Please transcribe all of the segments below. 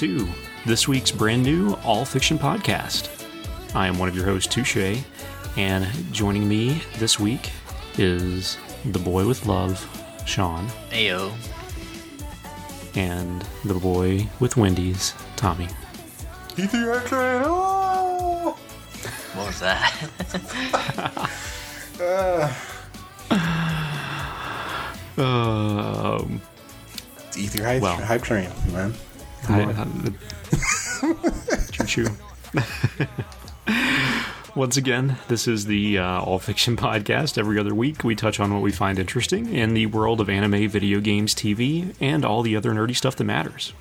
to this week's brand new All Fiction Podcast. I am one of your hosts, Touche, and joining me this week is the boy with love, Sean, Ayo. and the boy with Wendy's, Tommy. oh. What was that? Um, It's Ether hype, Well. hype train, man. Choo choo. Once again, this is the uh, All Fiction Podcast. Every other week, we touch on what we find interesting in the world of anime, video games, TV, and all the other nerdy stuff that matters.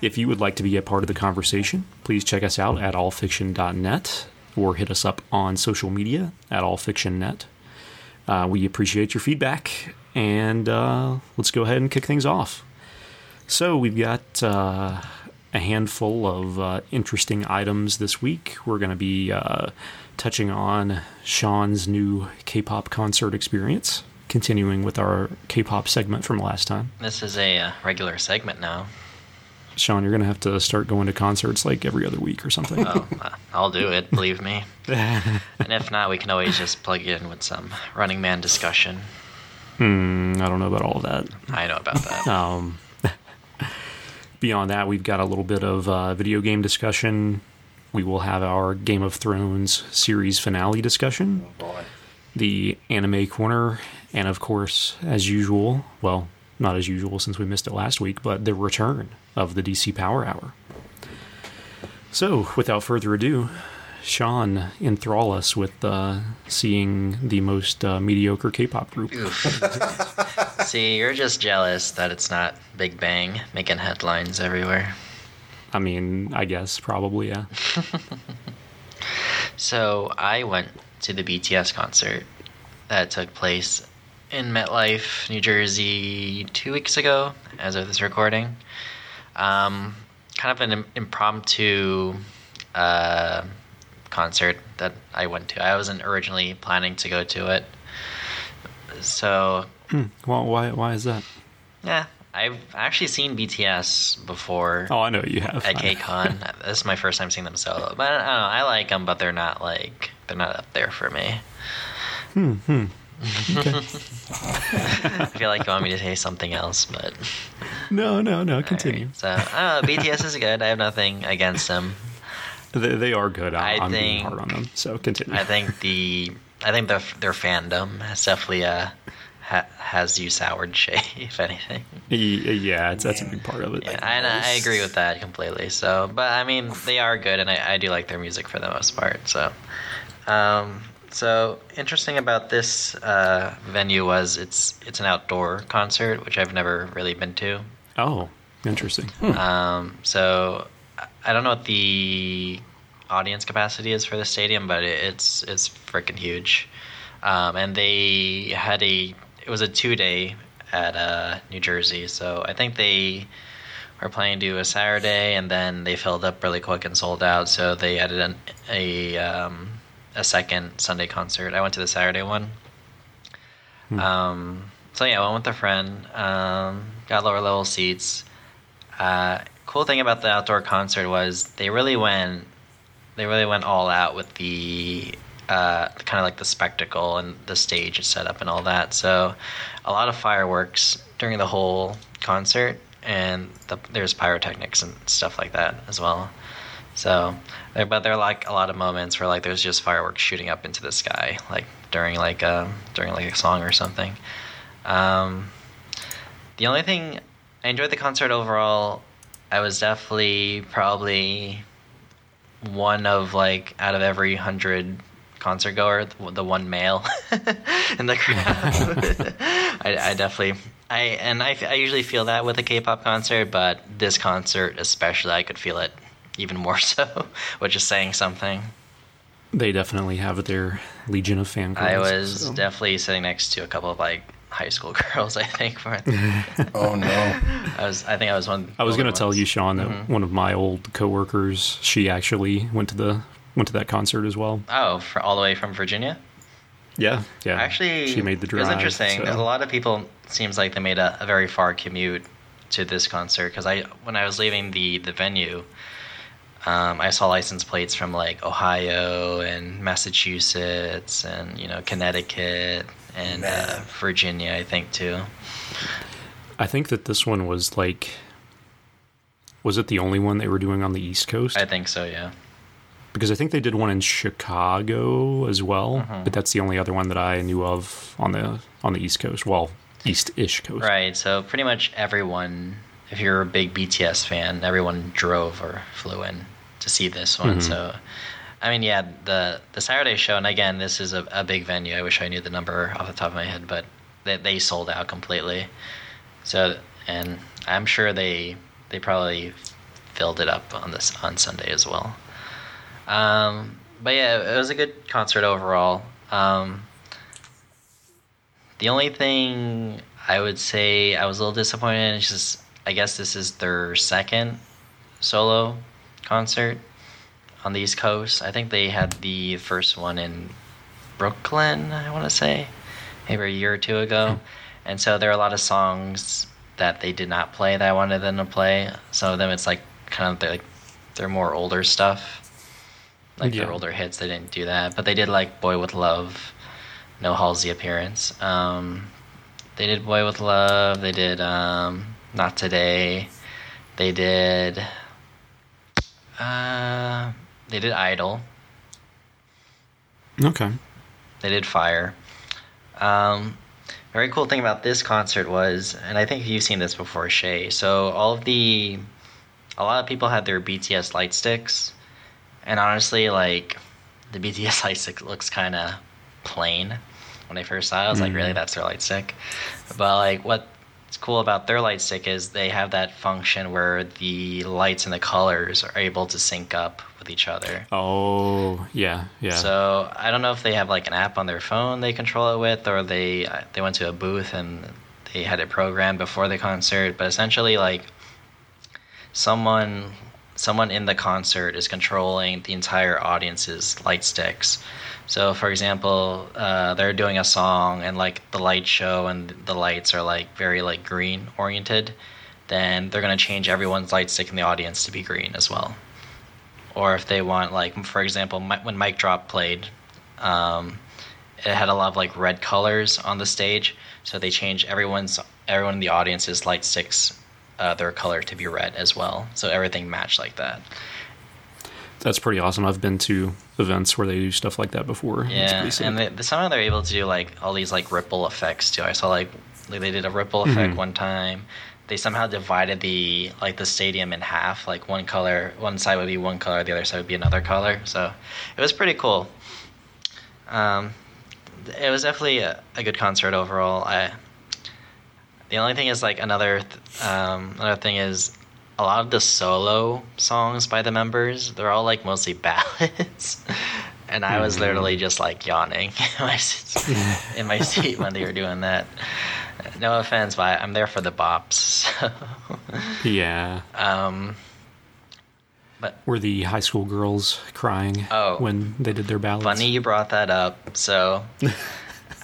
If you would like to be a part of the conversation, please check us out at allfiction.net or hit us up on social media at allfictionnet. Uh, we appreciate your feedback, and uh, let's go ahead and kick things off. So we've got uh, a handful of uh, interesting items this week. We're going to be uh, touching on Sean's new K-pop concert experience, continuing with our K-pop segment from last time. this is a uh, regular segment now. Sean, you're going to have to start going to concerts like every other week or something. Oh, uh, I'll do it, believe me. and if not, we can always just plug in with some Running Man discussion. Hmm, I don't know about all of that. I know about that. Um, beyond that, we've got a little bit of uh, video game discussion. We will have our Game of Thrones series finale discussion, the anime corner, and of course, as usual, well, not as usual since we missed it last week, but the return of the DC Power Hour. So, without further ado, Sean, enthrall us with uh, seeing the most uh, mediocre K-pop group. See, you're just jealous that it's not Big Bang making headlines everywhere. I mean, I guess probably yeah. So I went to the BTS concert that took place in MetLife, New Jersey, two weeks ago, as of this recording. Um, kind of an impromptu uh, concert that I went to. I wasn't originally planning to go to it. So, Well, why? Why is that? yeah, I've actually seen BTS before Oh, I know you have. at KCON. this is my first time seeing them solo, but I don't know. I like them, but they're not like they're not up there for me. Hmm. Okay. I feel like you want me to say something else, but No, no, no. Continue. so I don't know. BTS is good. I have nothing against them. They, they are good. I, I I'm being hard on them. So continue. I think the I think the, their fandom has definitely uh ha, has you soured, Shea. If anything, yeah, it's, that's a big part of it. yeah, and I, I agree with that completely. So, but I mean, they are good, and I, I do like their music for the most part. So, um, so interesting about this uh, venue was it's it's an outdoor concert, which I've never really been to. Oh, interesting. Um, so I- don't know what the audience capacity is for the stadium, but it, it's it's freaking huge. Um, and they had a it was a two day at uh, New Jersey, so I think they were planning to do a Saturday, and then they filled up really quick and sold out. So they added an, a um, a second Sunday concert. I went to the Saturday one. Um, so yeah, I went with a friend. Um, got lower level seats. Uh, cool thing about the outdoor concert was they really went they really went all out with the uh, kind of like the spectacle and the stage set up and all that. So a lot of fireworks during the whole concert, and the, there's pyrotechnics and stuff like that as well. So, but there are like a lot of moments where like there's just fireworks shooting up into the sky, like during like a during like a song or something. Um, the only thing I enjoyed the concert overall. I was definitely probably one of like out of every hundred concert goer, the one male in the crowd. I, I definitely, I and I, I usually feel that with a K-pop concert, but this concert especially, I could feel it even more so, which is saying something. They definitely have their legion of fan I was so- definitely sitting next to a couple of like high school girls. I think. For, Oh no. I was. I think I was one. I was going going to tell you, Sean, that Mm-hmm. one of my old coworkers, she actually went to the went to that concert as well. Oh, for all the way from Virginia. Yeah, yeah. Actually, she made the drive. It was interesting. so- A lot of people seems like they made a, a very far commute to this concert because I when I was leaving the the venue, um, I saw license plates from like Ohio and Massachusetts and you know Connecticut and uh, Virginia, I think too. I think that this one was like, was it the only one they were doing on the East Coast? I think so. Yeah. because I think they did one in Chicago as well, Mm-hmm. but that's the only other one that I knew of on the on the East Coast. Well, East-ish coast. Right. So pretty much everyone, if you're a big BTS fan, everyone drove or flew in to see this one. Mhm. So, I mean, yeah, the the Saturday show, and again, this is a, a big venue. I wish I knew the number off the top of my head, but they, they sold out completely. So, and I'm sure they they probably filled it up on this on Sunday as well. Um, but yeah, it was a good concert overall. Um, the only thing I would say I was a little disappointed in is just I guess this is their second solo concert on the East Coast. I think they had the first one in Brooklyn, I want to say, maybe a year or two ago. And so there are a lot of songs that they did not play that I wanted them to play. Some of them it's like kind of like they're more older stuff. Like Yeah. their older hits, they didn't do that. But they did like Boy with Luv, No Halsey appearance. Um, they did Boy with Luv. They did um, Not Today. They did. Uh, they did Idol. Okay. They did Fire. Um, very cool thing about this concert was, and I think you've seen this before, Shea. So all of the, a lot of people had their BTS light sticks, and honestly, like, the BTS light stick looks kind of plain. When I first saw it, I was like, Mhm. really, that's their light stick? But like, what's cool about their light stick is they have that function where the lights and the colors are able to sync up with each other. Oh, yeah, yeah. So I don't know if they have like an app on their phone they control it with, or they uh, they went to a booth and they had it programmed before the concert. But essentially, like someone someone in the concert is controlling the entire audience's light sticks. So, for example, uh, they're doing a song and like the light show and the lights are like very like green oriented, then they're gonna change everyone's light stick in the audience to be green as well or if they want like for example when Mic Drop played, um, it had a lot of like red colors on the stage, so they changed everyone's everyone in the audience's light sticks uh, their color to be red as well, so everything matched like that. That's pretty awesome. I've been to events where they do stuff like that before. Yeah, and they, somehow they're able to do like all these like ripple effects too. I saw like they did a ripple effect Mhm. one time. They somehow divided the like the stadium in half. Like one color, one side would be one color, the other side would be another color. So it was pretty cool. Um, it was definitely a, a good concert overall. I the only thing is like another th- um, another thing is a lot of the solo songs by the members they're all like mostly ballads and i was Mhm. literally just like yawning in my, seat, in my seat when they were doing that no offense but i'm there for the bops so. yeah. um, but Were the high school girls crying Oh. when they did their ballads? Funny you brought that up. So,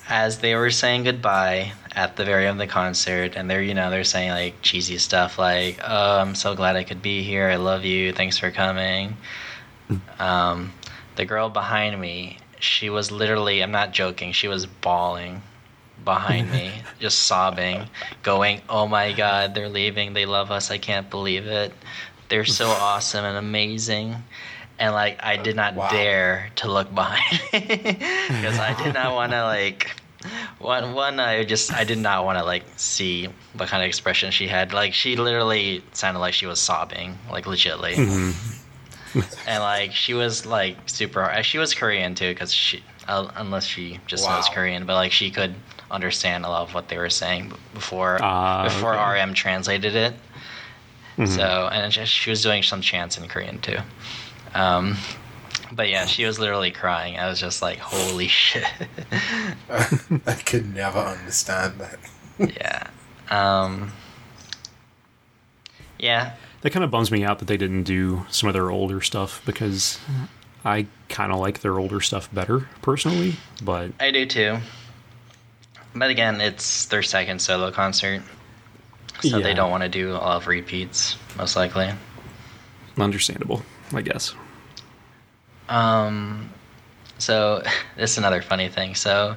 as they were saying goodbye at the very end of the concert, and they're you know they're saying like cheesy stuff like, "Oh, I'm so glad I could be here. I love you. Thanks for coming." Um, the girl behind me, she was literally, I'm not joking, she was bawling behind me, just sobbing, going, "Oh my God, they're leaving. They love us. I can't believe it. They're so awesome and amazing." And like, I did not Wow. dare to look behind me because I did not want to like One, one, I just, I did not want to like see what kind of expression she had. Like, she literally sounded like she was sobbing, like legitly. and like, she was like super. She was Korean too, because she, uh, unless she just knows Korean, but like, she could understand a lot of what they were saying before Ah, before okay. RM translated it. So, and she, she was doing some chants in Korean too. Um, but yeah, she was literally crying. I was just like, holy shit. I could never understand that. yeah. Um, yeah. That kind of bums me out that they didn't do some of their older stuff because I kind of like their older stuff better personally. But I do too. But again, it's their second solo concert. So they don't want to do all of repeats, most likely. understandable, I guess. Um, so this is another funny thing. So,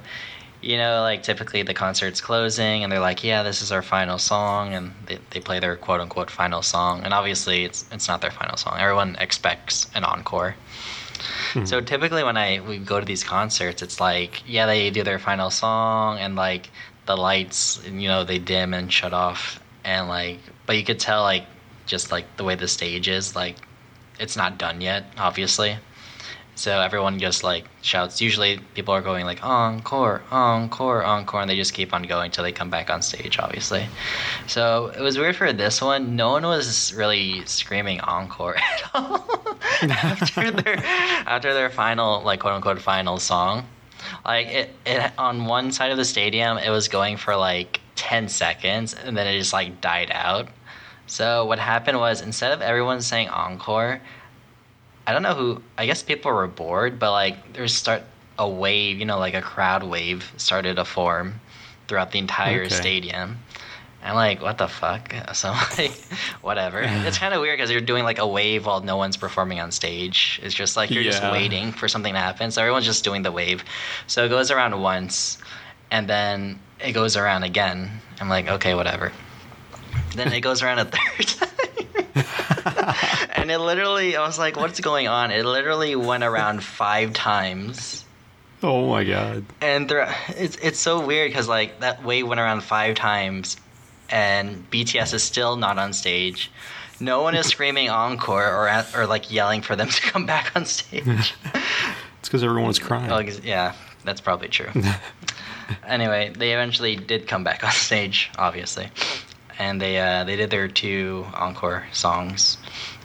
you know, like typically the concert's closing and they're like, yeah, this is our final song. And they, they play their quote unquote final song. And obviously it's, it's not their final song. Everyone expects an encore. So typically when I we go to these concerts, it's like, yeah, they do their final song and like the lights, you know, they dim and shut off. And like, but you could tell like just like the way the stage is, like it's not done yet, obviously. So everyone just like shouts. Usually people are going like encore, encore, encore, and they just keep on going till they come back on stage, obviously. So it was weird for this one. No one was really screaming encore at all after their after their final like quote unquote final song. Like it, it on one side of the stadium, it was going for like ten seconds, and then it just like died out. So what happened was instead of everyone saying encore, I don't know who. I guess people were bored, but like there's start a wave, you know, like a crowd wave started to form throughout the entire Okay. stadium. And like, what the fuck? So like, whatever. it's kind of weird because you're doing like a wave while no one's performing on stage. It's just like you're just waiting for something to happen. So everyone's just doing the wave. So it goes around once, and then it goes around again. I'm like, okay, whatever. Then it goes around a third time. And it literally, I was like, what's going on? It literally went around five times. Oh my god. And there, it's, it's so weird because, like, that wave went around five times, and BTS is still not on stage. No one is screaming encore or, at, or like, yelling for them to come back on stage. It's because everyone was crying. Oh, yeah, that's probably true. anyway, they eventually did come back on stage, obviously, and they uh, they did their two encore songs,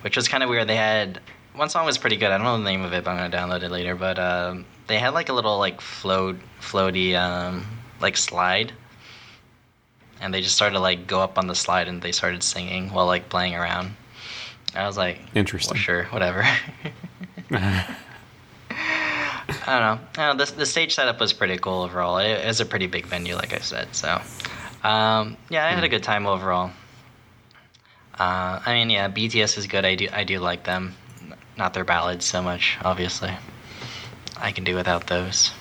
which was kind of weird. They had one song was pretty good. I don't know the name of it, but I'm gonna download it later. But um, they had like a little like float floaty um, like slide. And they just started to like go up on the slide and they started singing while like playing around. I was like, Interesting. well, sure, whatever. I don't know. I don't know. The, the stage setup was pretty cool overall. It, it was a pretty big venue, like I said. So, um, yeah, I had a good time overall. Uh, I mean, yeah, BTS is good. I do, I do like them. Not their ballads so much, obviously. I can do without those.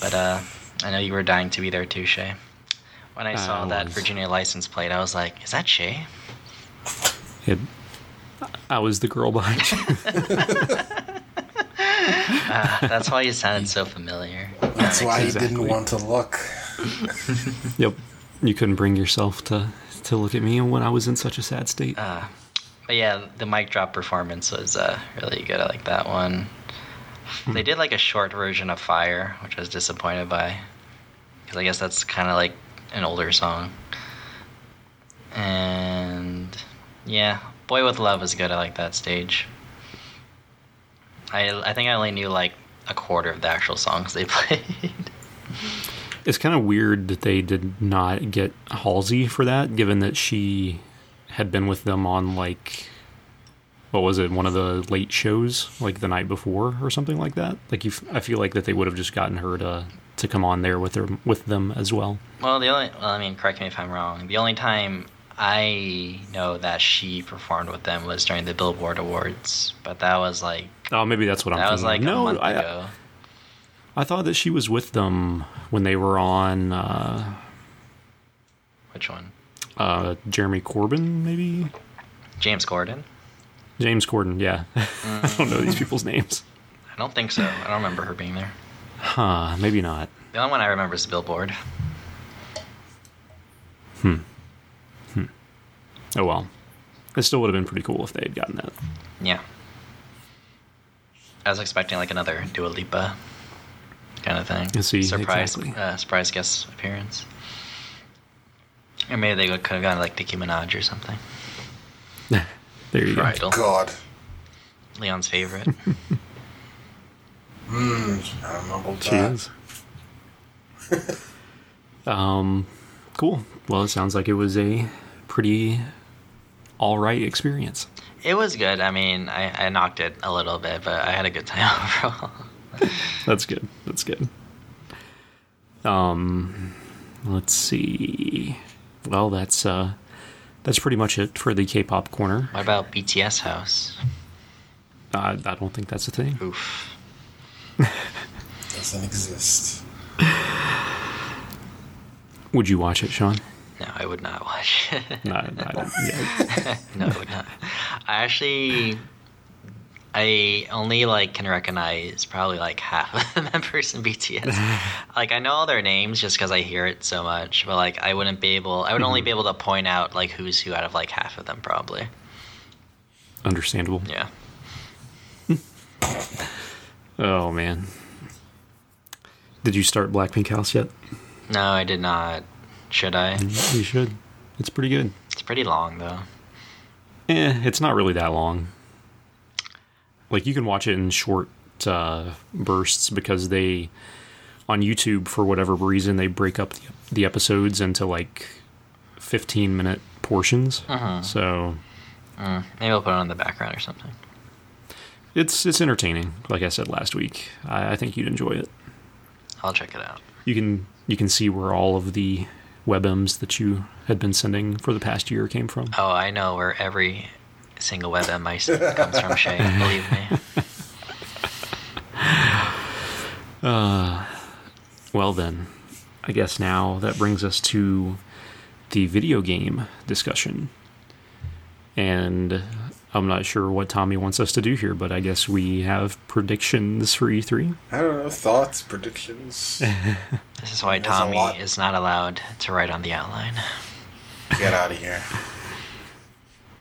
But uh, I know you were dying to be there too, Shea. When I saw I that. Virginia license plate, I was like, "Is that Shay?" It, I was the girl behind you. Ah, that's why you sounded so familiar. That's why he makes Exactly. didn't want to look. yep. You couldn't bring yourself to to look at me when I was in such a sad state. Uh, but yeah, the mic drop performance was uh, really good. I like that one. They did like a short version of Fire, which I was disappointed by. Because I guess that's kind of like an older song. And yeah, Boy with Luv is good. I like that stage. I, I think I only knew like a quarter of the actual songs they played. It's kind of weird that they did not get Halsey for that, given that she had been with them on like what was it, one of the late shows, like the night before or something like that. Like you, f- I feel like that they would have just gotten her to to come on there with her with them as well. Well, the only well, I mean, correct me if I'm wrong. The only time I know that she performed with them was during the Billboard Awards, but that was like Oh, maybe that's what I'm. that was like thinking. a no, month I, ago. I thought that she was with them when they were on uh, Which one? uh, Jeremy Corbyn, maybe James Corden? James Corden. Yeah, I don't know these people's names. I don't think so. I don't remember her being there. Huh? Maybe not. The only one I remember is the Billboard. Hmm. Hmm. Oh well. It still would have been pretty cool if they had gotten that. Yeah. I was expecting like another Dua Lipa kind of thing. I see, surprise, exactly. uh, surprise guest appearance. Or maybe they could have gone like Nicki Minaj or something. There you For go. God. Leon's favorite. Mm, I remember She that. is. um, cool. Well, it sounds like it was a pretty all right experience. it was good. I mean, I, I knocked it a little bit, but I had a good time overall. That's good. That's good. Um, let's see. Well, that's uh, that's pretty much it for the K-pop corner. what about BTS House? Uh, I don't think that's a thing. Oof. Doesn't exist. Would you watch it, Sean? No, I would not watch it. No, I don't. Yeah. no, I would not. I actually, I only like can recognize probably like half of the members in BTS. like I know all their names just because I hear it so much, but like I wouldn't be able. I would only be able to point out like who's who out of like half of them probably. Understandable. Yeah. Oh man. Did you start Blackpink House yet? No, I did not. Should I? You should. It's pretty good. It's pretty long though. Eh, it's not really that long. Like you can watch it in short uh, bursts because they on YouTube for whatever reason they break up the, the episodes into like 15 minute portions. So Mm, maybe I'll put it on the background or something. it's it's entertaining. Like I said last week, I, I think you'd enjoy it. I'll check it out. You can you can see where all of the webms that you had been sending for the past year came from. Oh, I know where every single WebM I s- comes from, Shea. Believe me. Uh, well, then, I guess now that brings us to the video game discussion. And I'm not sure what Tommy wants us to do here, but I guess we have predictions for E E3. I don't know. Thoughts, predictions. This is why Tommy is not allowed to write on the outline. Get out of here.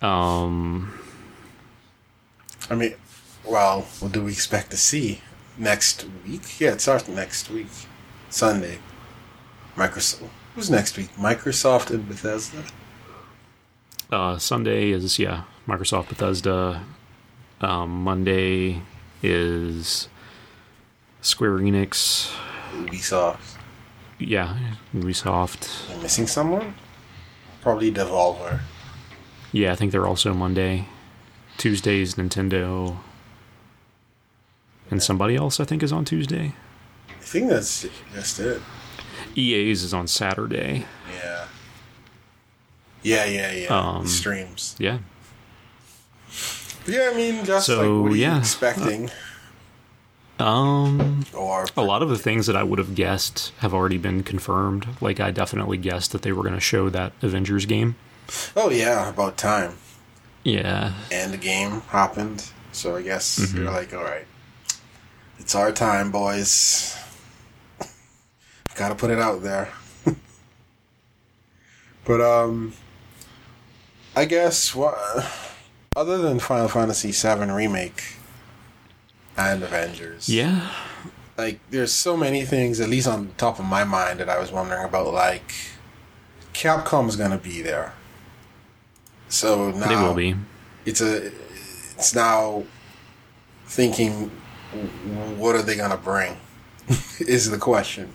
Um, I mean, well, what do we expect to see next week? Yeah, it starts next week, Sunday. Microsoft. Who's next week? Microsoft and Bethesda. uh, Sunday is, yeah, Microsoft Bethesda. Um, Monday is Square Enix. Ubisoft. Yeah, Ubisoft. Am missing someone? Probably Devolver. Yeah, I think they're also Monday. Tuesday's Nintendo. And somebody else, I think, is on Tuesday. I think that's just it. EA's is on Saturday. Yeah. Yeah, yeah, yeah. Um, Streams. Yeah. But yeah, I mean, just So, like, what are yeah. you expecting? Um, or a lot of the things that I would have guessed have already been confirmed. Like, I definitely guessed that they were going to show that Avengers game. Oh yeah, about time. Yeah. And the game happened, so I guess Mm-hmm. you're like, all right, it's our time, boys. Got to put it out there. but um, I guess what other than Final Fantasy VII remake and Avengers, Yeah. like there's so many things at least on the top of my mind that I was wondering about like Capcom's gonna be there. So now They will be. it's a it's now thinking what are they gonna bring is the question.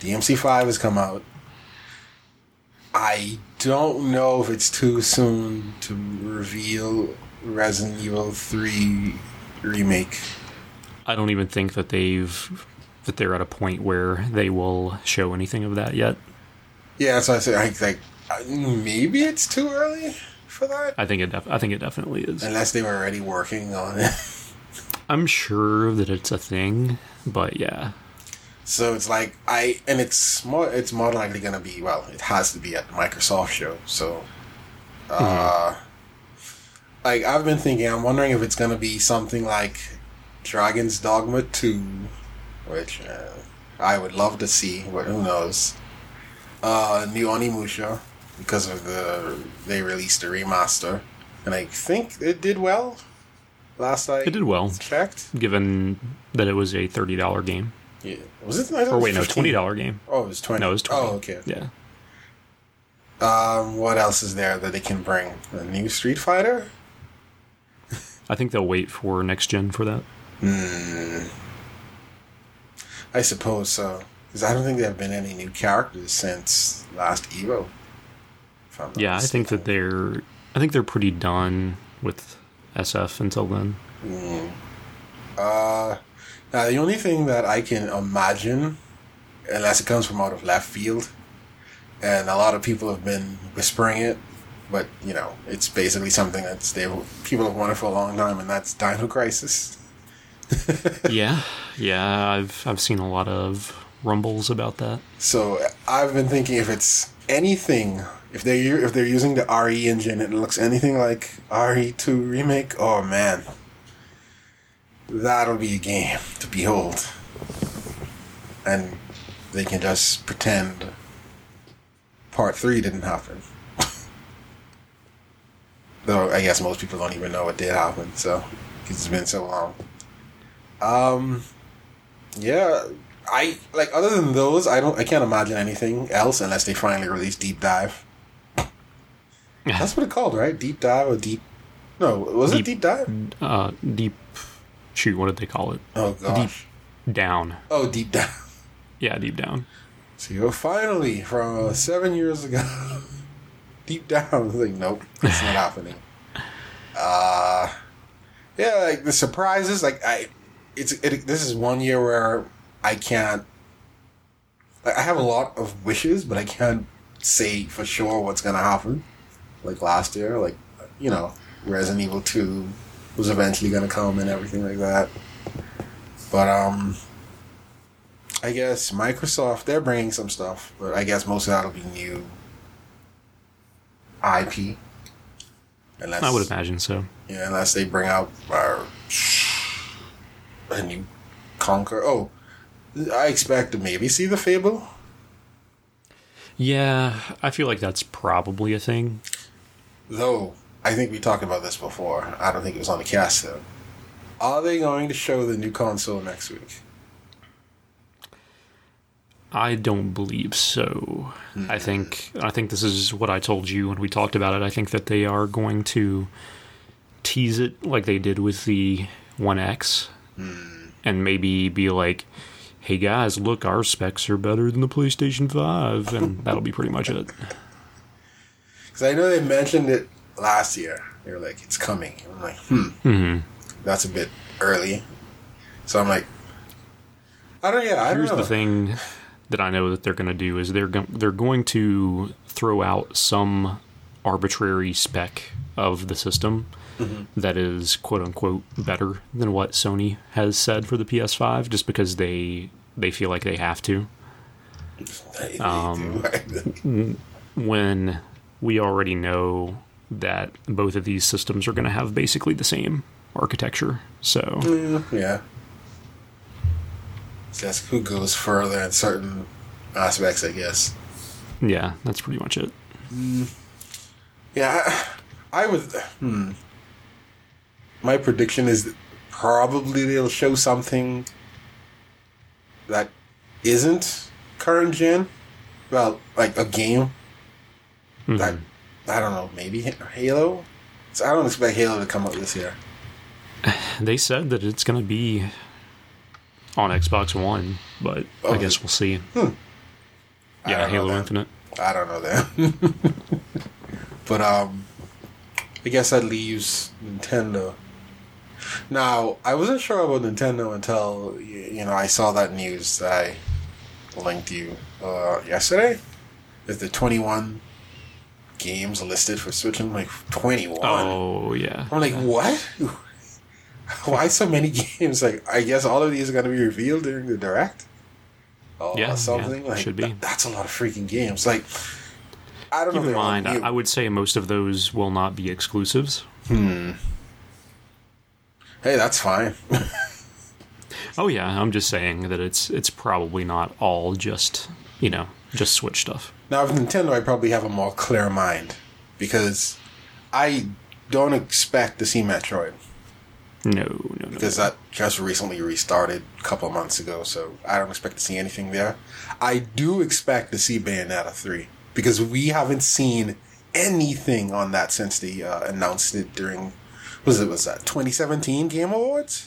DMC5 has come out. I don't know if it's too soon to reveal Resident Evil 3 remake. I don't even think that they've. That they're at a point where they will show anything of that yet. Yeah, that's what I say. I think uh, maybe it's too early for that, I think it. Def- I think it definitely is. unless they were already working on it. I'm sure that it's a thing, but yeah, So it's like I and it's more it's more likely gonna be well, it has to be at the Microsoft show. So uh like I've been thinking I'm wondering if it's gonna be something like Dragon's Dogma 2 which uh, I would love to see, but who knows? Uh, new Onimusha because of the they released a remaster, and I think it did well. Last I It did well, checked. given that it was a thirty dollar game. Yeah, was it? I thought it Or wait, no, twenty dollar game. Oh, it was twenty. No, it was twenty. Oh, okay. Yeah. Um, what else is there that they can bring? A new Street Fighter? I think they'll wait for next gen for that. I suppose so. Because I don't think there have been any new characters since last Evo. I'm Yeah, I think that they're I think they're pretty done with SF until then. Uh, now the only thing that I can imagine, unless it comes from out of left field, and a lot of people have been whispering it, but you know, it's basically something that's they people have wanted for a long time, and that's Dino Crisis. yeah, yeah, I've I've seen a lot of rumbles about that. So I've been thinking if it's anything, if they if they're using the RE engine and it looks anything like RE2 remake, oh man, that'll be a game to behold. And they can just pretend part three didn't happen. Though I guess most people don't even know what did happen, so because it's been so long. Um, yeah, I like other than those, I don't, I can't imagine anything else unless they finally release Deep Dive. That's what it called, right? Deep Dive or Deep? No, was it Deep- Deep Dive? Uh, deep. Shoot, what did they call it? Oh gosh. Down. Oh, Deep down. Yeah, deep down. So you're finally from uh, seven years ago. Deep down, I was like, nope, it's not happening. Uh, yeah, like the surprises, like I, it's it, this is one year where I can't. Like, I have a lot of wishes, but I can't say for sure what's gonna happen. Like last year, like you know, Resident Evil Two was eventually gonna come and everything like that. But um, I guess Microsoft they're bringing some stuff, but I guess most of that'll be new IP. Unless I would imagine so. yeah, unless they bring out uh, a new Conker. Oh, I expect to maybe see the Fable. Yeah, I feel like that's probably a thing. Though I think we talked about this before. I don't think it was on the cast though. Are they going to show the new console next week? I don't believe so. Hmm. I think I think this is what I told you when we talked about it. I think that they are going to tease it like they did with the One X, hmm. and maybe be like, "Hey guys, look, our specs are better than the PlayStation Five," and that'll be pretty much it. Because I know they mentioned it last year. They were like, "It's coming." I'm like, "Hmm, hmm that's a bit early." So I'm like, "I don't. Yeah, I Here's don't know." the thing that I know that they're going to do is they're go- they're going to throw out some arbitrary spec of the system that is quote unquote better than what Sony has said for the PS5 just because they they feel like they have to um, when we already know that both of these systems are going to have basically the same architecture. So yeah. So that's who goes further in certain aspects, I guess. yeah, that's pretty much it. Yeah, I, I would. Hmm. My prediction is that probably they'll show something that isn't current gen. Well, like a game that I don't know, maybe Halo. So I don't expect Halo to come up this year. They said that it's going to be on Xbox One, but Oh, I guess we'll see. I Yeah, Halo. Infinite. I don't know that. but um I guess that leaves Nintendo. Now, I wasn't sure about Nintendo until you know I saw that news that I linked you uh, yesterday. That the 21 games listed for Switch. I'm like 21. Oh yeah, I'm like, what? Why so many games? Like, I guess all of these are going to be revealed during the direct. Oh, Yeah, something yeah, like should be. that- that's a lot of freaking games. Like, I don't Keep know. in if they're all mind, I. I would say most of those will not be exclusives. Hmm. Hey, that's fine. Oh Oh yeah, I'm just saying that it's it's probably not all just you know just Switch stuff. Now, with Nintendo, I probably have a more clear mind because I don't expect to see Metroid No, no, no. because that just recently restarted a couple of months ago, so I don't expect to see anything there. I do expect to see Bayonetta 3 because we haven't seen anything on that since they uh, announced it during, was it, was that 2017 Game Awards?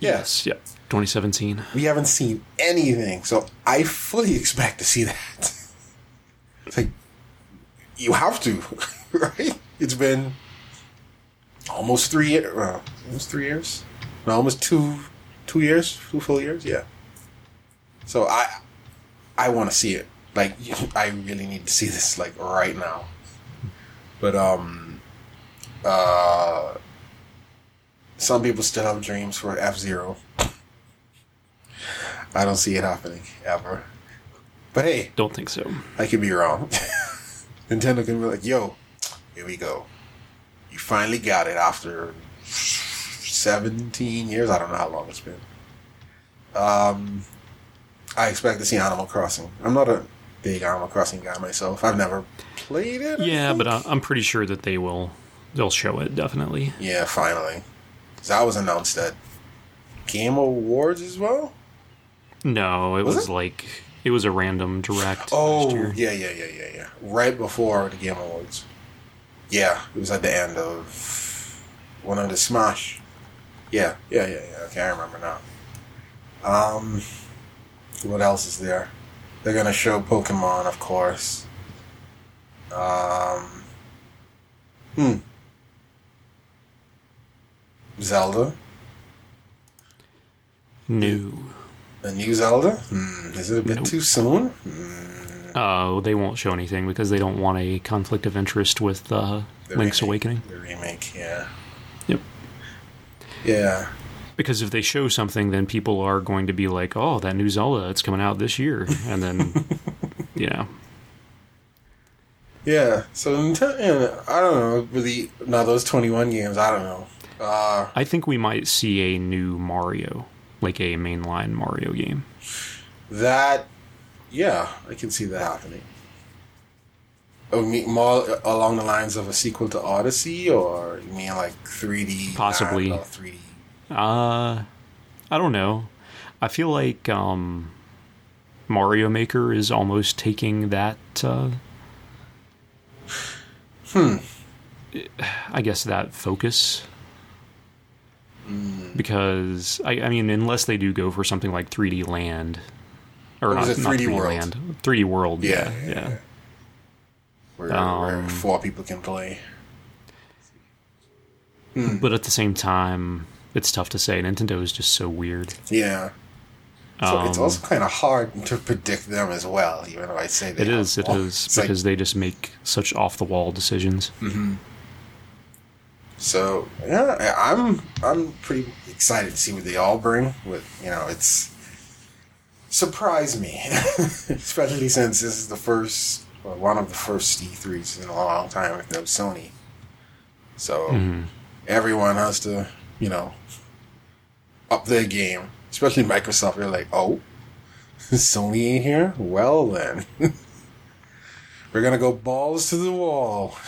yes, yeah, 2017. We haven't seen anything, so I fully expect to see that. It's like you have to, right? It's been almost three years. Uh, almost three years. No, almost two, two years, two full years. Yeah. So I, I want to see it. Like I really need to see this like right now. But um, uh, some people still have dreams for F Zero. I don't see it happening ever. But hey, Don't think so. I could be wrong. Nintendo can be like, yo, here we go. You finally got it after 17 years. I don't know how long it's been. Um, I expect to see Animal Crossing. I'm not a big Animal Crossing guy myself. I've never played it. I Yeah, but think. I, I'm pretty sure that they will they'll show it definitely. yeah, finally. 'Cause that was announced at Game Awards as well. No, it Was was, it? like it was a random direct. Oh, yeah, yeah, yeah, yeah, yeah. Right before the Game Awards. Yeah, it was at the end of one of the Smash. Yeah, yeah, yeah, yeah. Okay, I remember now. Um, what else is there? They're gonna show Pokemon, of course. Um, hmm. Zelda, No. A new Zelda. Hmm. Is it a bit Nope. too soon? Uh, they won't show anything because they don't want a conflict of interest with uh, The Link's remake. Awakening. The remake, yeah, Yep. yeah. Because if they show something, then people are going to be like, "Oh, that new Zelda, it's coming out this year," and then, you know, Yeah, so Nintendo, I don't know. Really, now those twenty-one games, I don't know. Uh, I think we might see a new Mario, like a mainline Mario game. that, yeah, I can see that happening. Oh, mean more along the lines of a sequel to Odyssey, or you mean like three D? Possibly. three D. Uh, I don't know. I feel like um, Mario Maker is almost taking that. Uh, hmm. I guess that focus. Because I, I mean, unless they do go for something like 3D Land, or not, was it, not 3D 3D World? Land, 3D World. Yeah, Yeah, yeah. Where, where Um, four people can play. But at the same time, it's tough to say. Nintendo is just so weird. Yeah. So it's Um, also kind of hard to predict them as well, even though I say they It is. It is It's like- because they just make such off the wall decisions. So yeah, I'm I'm pretty excited to see what they all bring. With you know, it's surprised me, especially since this is the first or one of the first E3s in a long time with no Sony. So mm-hmm. everyone has to you know up their game, especially Microsoft. They're like, oh, Sony ain't here. Well then, we're gonna go balls to the wall.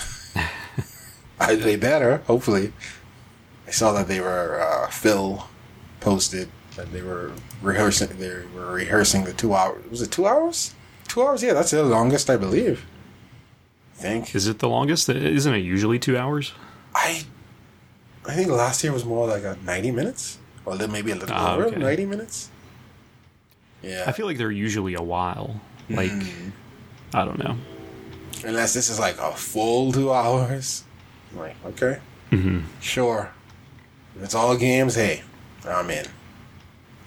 I, they better, hopefully. I saw that they were uh, Phil posted that they were rehearsing. They were rehearsing the two hours. Was it two hours? Two hours? Yeah, that's the longest, I believe. I think. Is it the longest? Isn't it usually two hours? I. I think last year was more like a ninety minutes, or maybe a little Ah, over okay. ninety minutes. Yeah, I feel like they're usually a while. Like, Mm. I don't know. unless this is like a full two hours. I'm like, okay, hmm sure. If it's all games, hey, I'm in.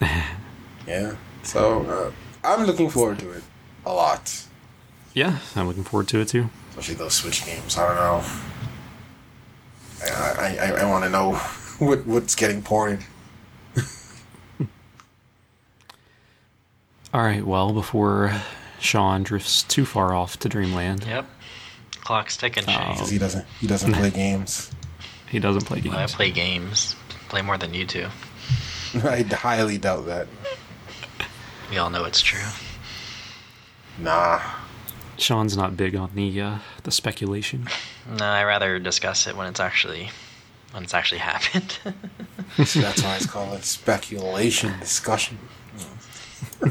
yeah. So uh, I'm looking forward to it a lot, Yeah, I'm looking forward to it too. especially those Switch games. I don't know. I I, I, I want to know what what's getting ported. All right. Well, before Sean drifts too far off to Dreamland, Yep. Clock's ticking. Shane. Oh. Because he doesn't he doesn't play games. he doesn't play games. I play games. Play more than you do. I highly doubt that. we all know it's true. Nah. Sean's not big on the uh, the speculation. No, I rather discuss it when it's actually when it's actually happened. That's why it's called a speculation discussion.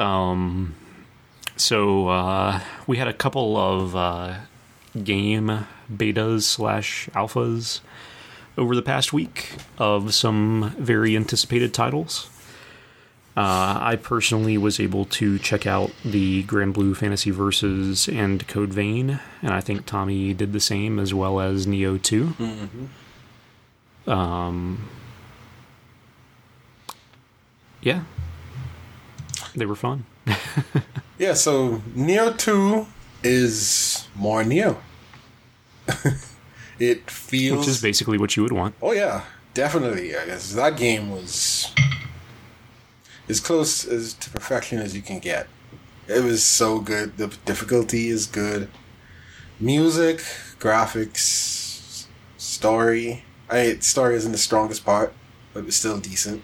Um, so uh, we had a couple of uh, game betas slash alphas over the past week of some very anticipated titles. Uh, I personally was able to check out the Granblue Fantasy Versus and Code Vein, and I think Tommy did the same as well as Nioh 2. Um, yeah, they were fun. Yeah, so Nioh 2 is more Nioh. it feels. Which is basically what you would want. Oh, yeah, definitely. I guess that game was as close as to perfection as you can get. It was so good. The difficulty is good. Music, graphics, story. I story isn't the strongest part, but it's still decent.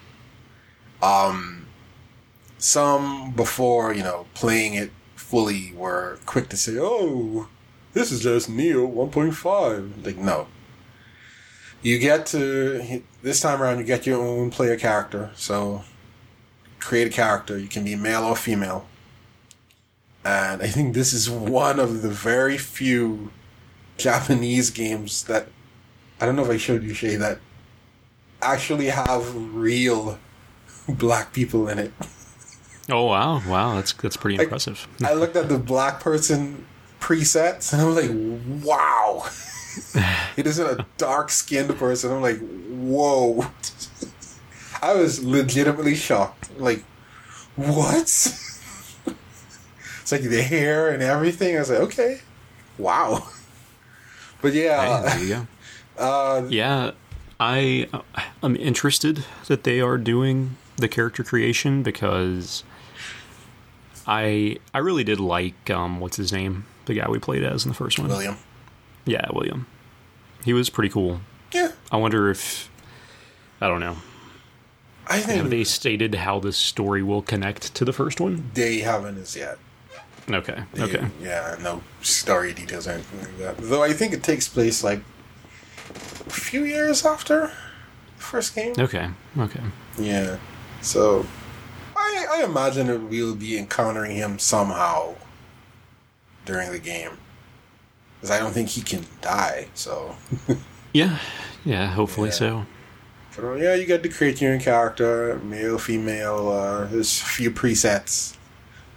Um, some before you know playing it fully were quick to say, "Oh, this is just Nioh 1.5." Like, no. You get to this time around. You get your own player character. So, create a character. You can be male or female. And I think this is one of the very few Japanese games that I don't know if I showed you Shea that actually have real black people in it. Oh wow, wow, that's that's pretty Like, impressive. I looked at the black person presets and I'm like, wow. it isn't a dark skinned person. I'm like, whoa. I was legitimately shocked. Like, what? it's like the hair and everything. I was like, okay, wow. But Hey, yeah, there uh, Yeah, I I'm interested that they are doing the character creation because I I really did like um what's his name the guy we played as in the first one. William. Yeah, William. He was pretty cool. Yeah, I wonder if I don't know. I think Have they stated how this story will connect to the first one? they haven't as yet. Okay. They- Okay. Yeah, no story details or anything like that. Though I think it takes place like a few years after the first game. Okay. Okay. Yeah. So I I imagine that we'll be encountering him somehow during the game. Because I don't think he can die, so Yeah. Yeah, hopefully Yeah. so. But uh, yeah, you get to create your own character, male, female. Uh, there's a few presets.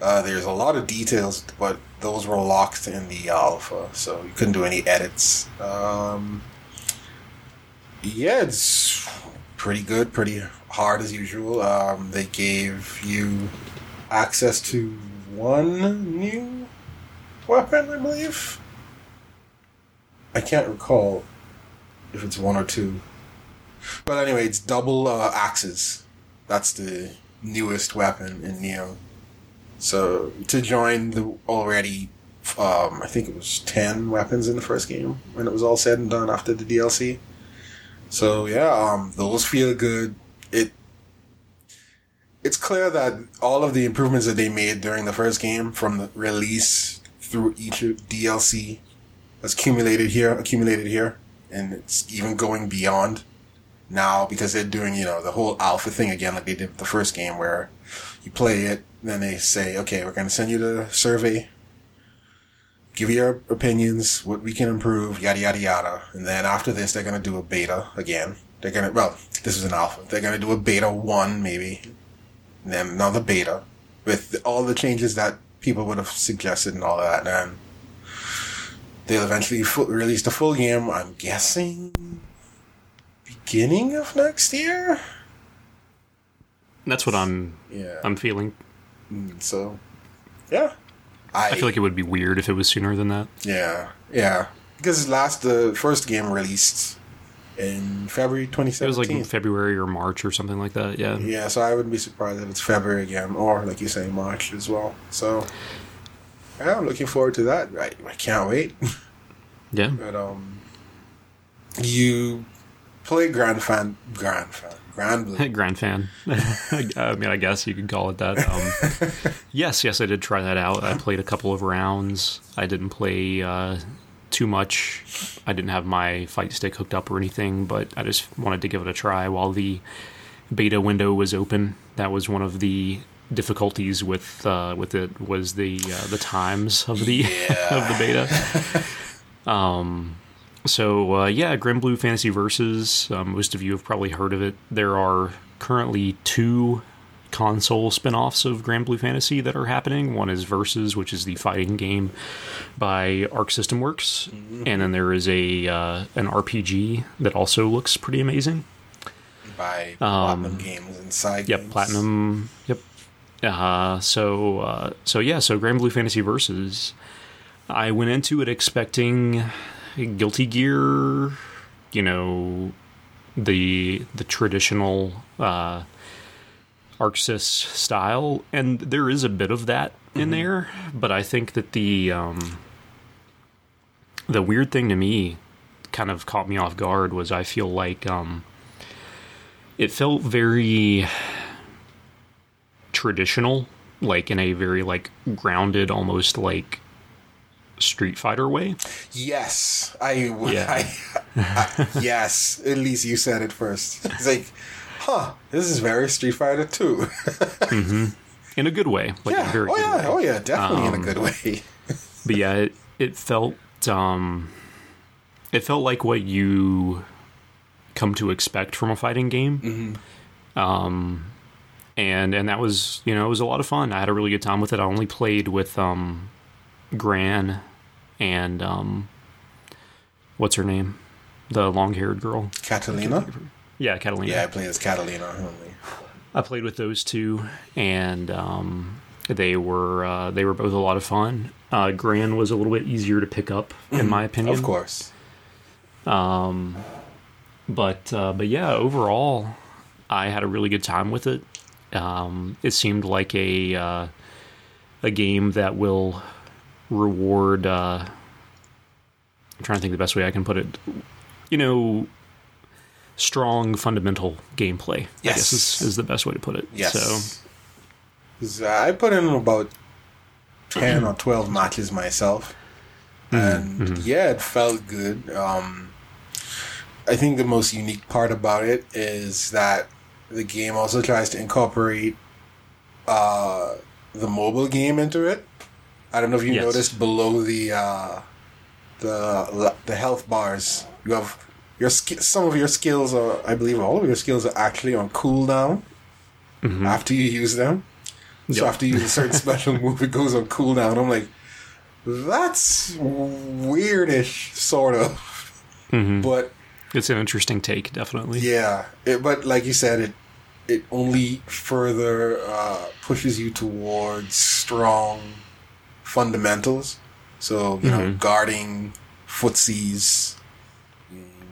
Uh, there's a lot of details, but those were locked in the alpha, so you couldn't do any edits. Um, yeah, it's pretty good, pretty hard as usual. Um, they gave you access to one new weapon, I believe. I can't recall if it's one or two. But anyway, it's double uh, axes. That's the newest weapon in Nioh. So to join the already, um, I think it was ten weapons in the first game when it was all said and done after the DLC. So yeah, um, those feel good. It it's clear that all of the improvements that they made during the first game, from the release through each DLC, has accumulated here, accumulated here, and it's even going beyond now because they're doing you know the whole alpha thing again like they did the first game where you play it then they say okay we're going to send you the survey. Give your opinions what we can improve yada yada yada. And then after this they're going to do a beta again they're going to well this is an alpha they're going to do a beta 1 maybe and then another beta with all the changes that people would have suggested and all that and they'll eventually release the full game i'm guessing beginning of next year. That's what I'm Yeah. I'm feeling. Mm, so, yeah. I, I feel like it would be weird if it was sooner than that. yeah, yeah. Because last the first game released in February 2017. It was like February or March or something like that. Yeah. yeah, so I wouldn't be surprised if it's February again, or like you say, March as well. So, yeah, I'm looking forward to that. I, I can't wait. Yeah. But um, you play Grand Fan, Grand Fan, Granblue. Grand fan. I mean, I guess you could call it that. Um, yes, yes, I did try that out. I played a couple of rounds. I didn't play uh, too much. I didn't have my fight stick hooked up or anything, but I just wanted to give it a try while the beta window was open. That was one of the difficulties with uh, with it was the uh, the times of the of the beta. Um, so uh, yeah, Granblue Fantasy Versus. Um, most of you have probably heard of it. There are currently two console spin-offs of Granblue Fantasy that are happening. One is Versus, which is the fighting game by Arc System Works, and then there is a uh, an RPG that also looks pretty amazing. by Platinum Games and Side Um, Yep, Games. Platinum. Yep. Uh, so uh, so yeah, so Granblue Fantasy Versus. I went into it expecting Guilty Gear, you know, the the traditional uh, ArcSys style, and there is a bit of that in there. But I think that the um, the weird thing to me, kind of caught me off guard, was I feel like um, it felt very traditional, like in a very like grounded, almost like Street Fighter way. Yes, I, Yeah. I- I- yes. At least you said it first. It's like, huh? This is very Street Fighter 2. In a good way, like yeah. very Oh good yeah. way. Oh yeah. Definitely in a Um, good way. but yeah, it, it felt um, it felt like what you come to expect from a fighting game. Um, and and that was you know it was a lot of fun. I had a really good time with it. I only played with um, Gran and um, what's her name, the long haired girl. Catalina. Yeah, Catalina. Yeah, I played as Catalina only. I played with those two, and um, they were uh, they were both a lot of fun. Uh, Gran was a little bit easier to pick up, in my opinion. Of course. Um, but uh, but yeah, overall, I had a really good time with it. Um, it seemed like a uh, a game that will reward. Uh, I'm trying to think the best way I can put it. You know, strong fundamental gameplay. I Yes. guess is, is the best way to put it. Yes. So 'Cause I put in about 10 or 12 matches myself. And yeah, it felt good. Um, I think the most unique part about it is that the game also tries to incorporate uh, the mobile game into it. I don't know if you Yes. noticed below the uh, the the health bars, you have your sk- some of your skills are, I believe, all of your skills are actually on cooldown mm-hmm. after you use them. So after you use a certain special move, it goes on cooldown. I'm like, that's weirdish, sort of. Mm-hmm. But it's an interesting take, definitely. yeah, it, but like you said, it it only further uh, pushes you towards strong fundamentals. So you know, mm-hmm. guarding footsies,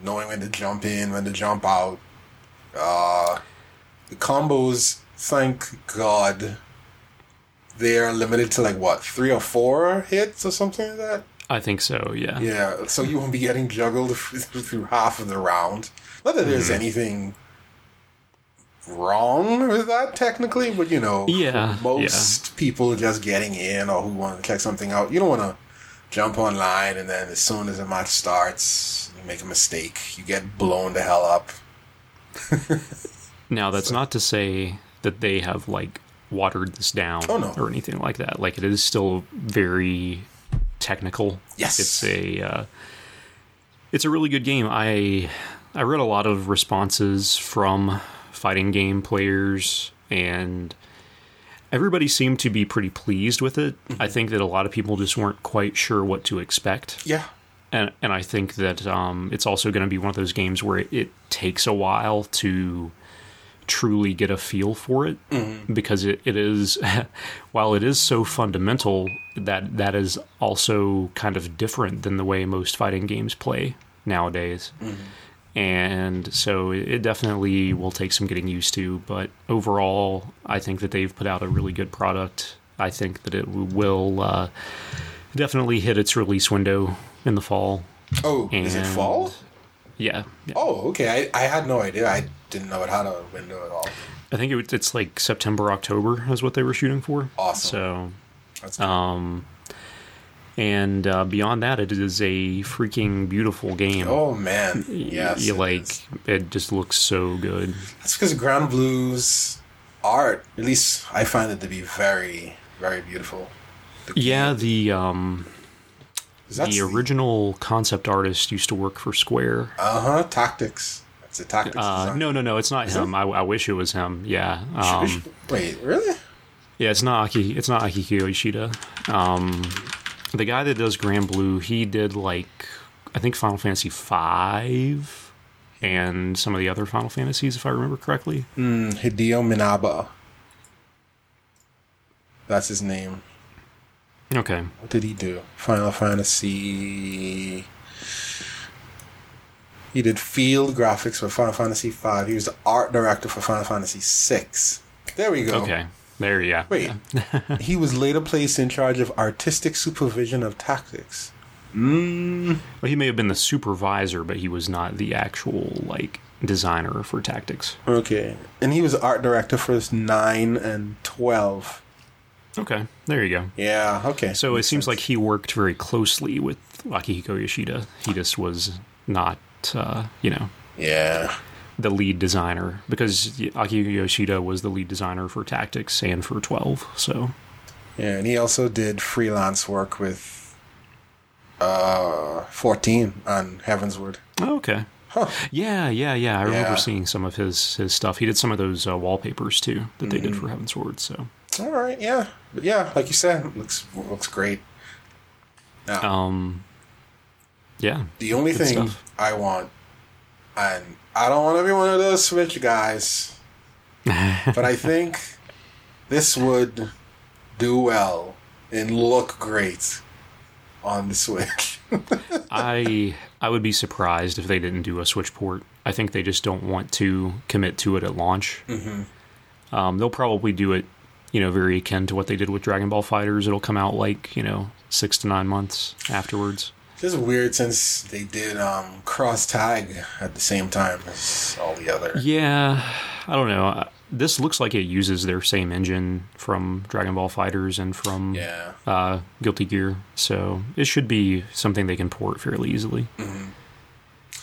knowing when to jump in, when to jump out. Uh, the combos, thank God, they are limited to like what three or four hits or something like that. I think so. Yeah. Yeah, so you won't be getting juggled through half of the round. Not that there's anything wrong with that technically, but you know, Yeah, most people just getting in or who want to check something out, you don't want to jump online and then as soon as the match starts, you make a mistake, you get blown the hell up. Now that's not to say that they have like watered this down Oh, no. or anything like that. Like it is still very technical. Yes. It's a uh, it's a really good game. I I read a lot of responses from fighting game players and everybody seemed to be pretty pleased with it. Mm-hmm. I think that a lot of people just weren't quite sure what to expect. Yeah. and and I think that um, it's also going to be one of those games where it, it takes a while to truly get a feel for it because it, it is while it is so fundamental that that is also kind of different than the way most fighting games play nowadays and so it it definitely will take some getting used to but overall i think that they've put out a really good product i think that it will uh, definitely hit its release window in the fall Oh, is it fall? Yeah. yeah. Oh, okay. I, I had no idea. I didn't know it had a window at all. I think it, it's like September, October is what they were shooting for. Awesome. So, That's cool. um, and uh, beyond that, it is a freaking beautiful game. oh man, yes. you like is. it just looks so good. That's because Granblue's art, at least I find it to be very, very beautiful. The- Yeah, the um, the original concept artist used to work for Square. Uh huh. Tactics. That's a tactics. Uh, no, no, no, it's not him. I, I wish it was him. Yeah, um, Wait, really? yeah, it's not Aki. It's not Akihiko Yoshida. Um, the guy that does Granblue, he did like I think Final Fantasy five and some of the other Final Fantasies, if I remember correctly. Mm, Hideo Minaba. That's his name. Okay, What did he do? Final Fantasy. He did field graphics for Final Fantasy V. He was the art director for Final Fantasy VI. There we go. okay, there, yeah. Wait. he was later placed in charge of artistic supervision of tactics. Mm. Well, he may have been the supervisor, but he was not the actual like designer for tactics. Okay. And he was art director for 9 and 12. Okay, there you go. Yeah, okay. So it seems sense. like he worked very closely with Akihiko Yoshida. He just was not, uh, you know, Yeah. The lead designer because Akihiko Yoshida was the lead designer for Tactics and for 12. So Yeah, and he also did freelance work with uh 14 on Heavensward. oh, okay, Huh. yeah, yeah, yeah. I remember Yeah. seeing some of his his stuff. He did some of those uh, wallpapers too that they did Mm-hmm. for Heavensward. So All right, yeah. But yeah, like you said, looks looks great. Now, um, yeah, the only thing stuff. I want and I don't want to be one of those Switch guys, but I think this would do well and look great on the Switch. I I would be surprised if they didn't do a Switch port. I think they just don't want to commit to it at launch. Mm-hmm. Um, they'll probably do it, you know, very akin to what they did with Dragon Ball FighterZ. It'll come out like you know six to nine months afterwards. Just weird since they did um, cross tag at the same time as all the other. Yeah, I don't know. Uh, This looks like it uses their same engine from Dragon Ball FighterZ and from Yeah. uh, Guilty Gear, so it should be something they can port fairly easily.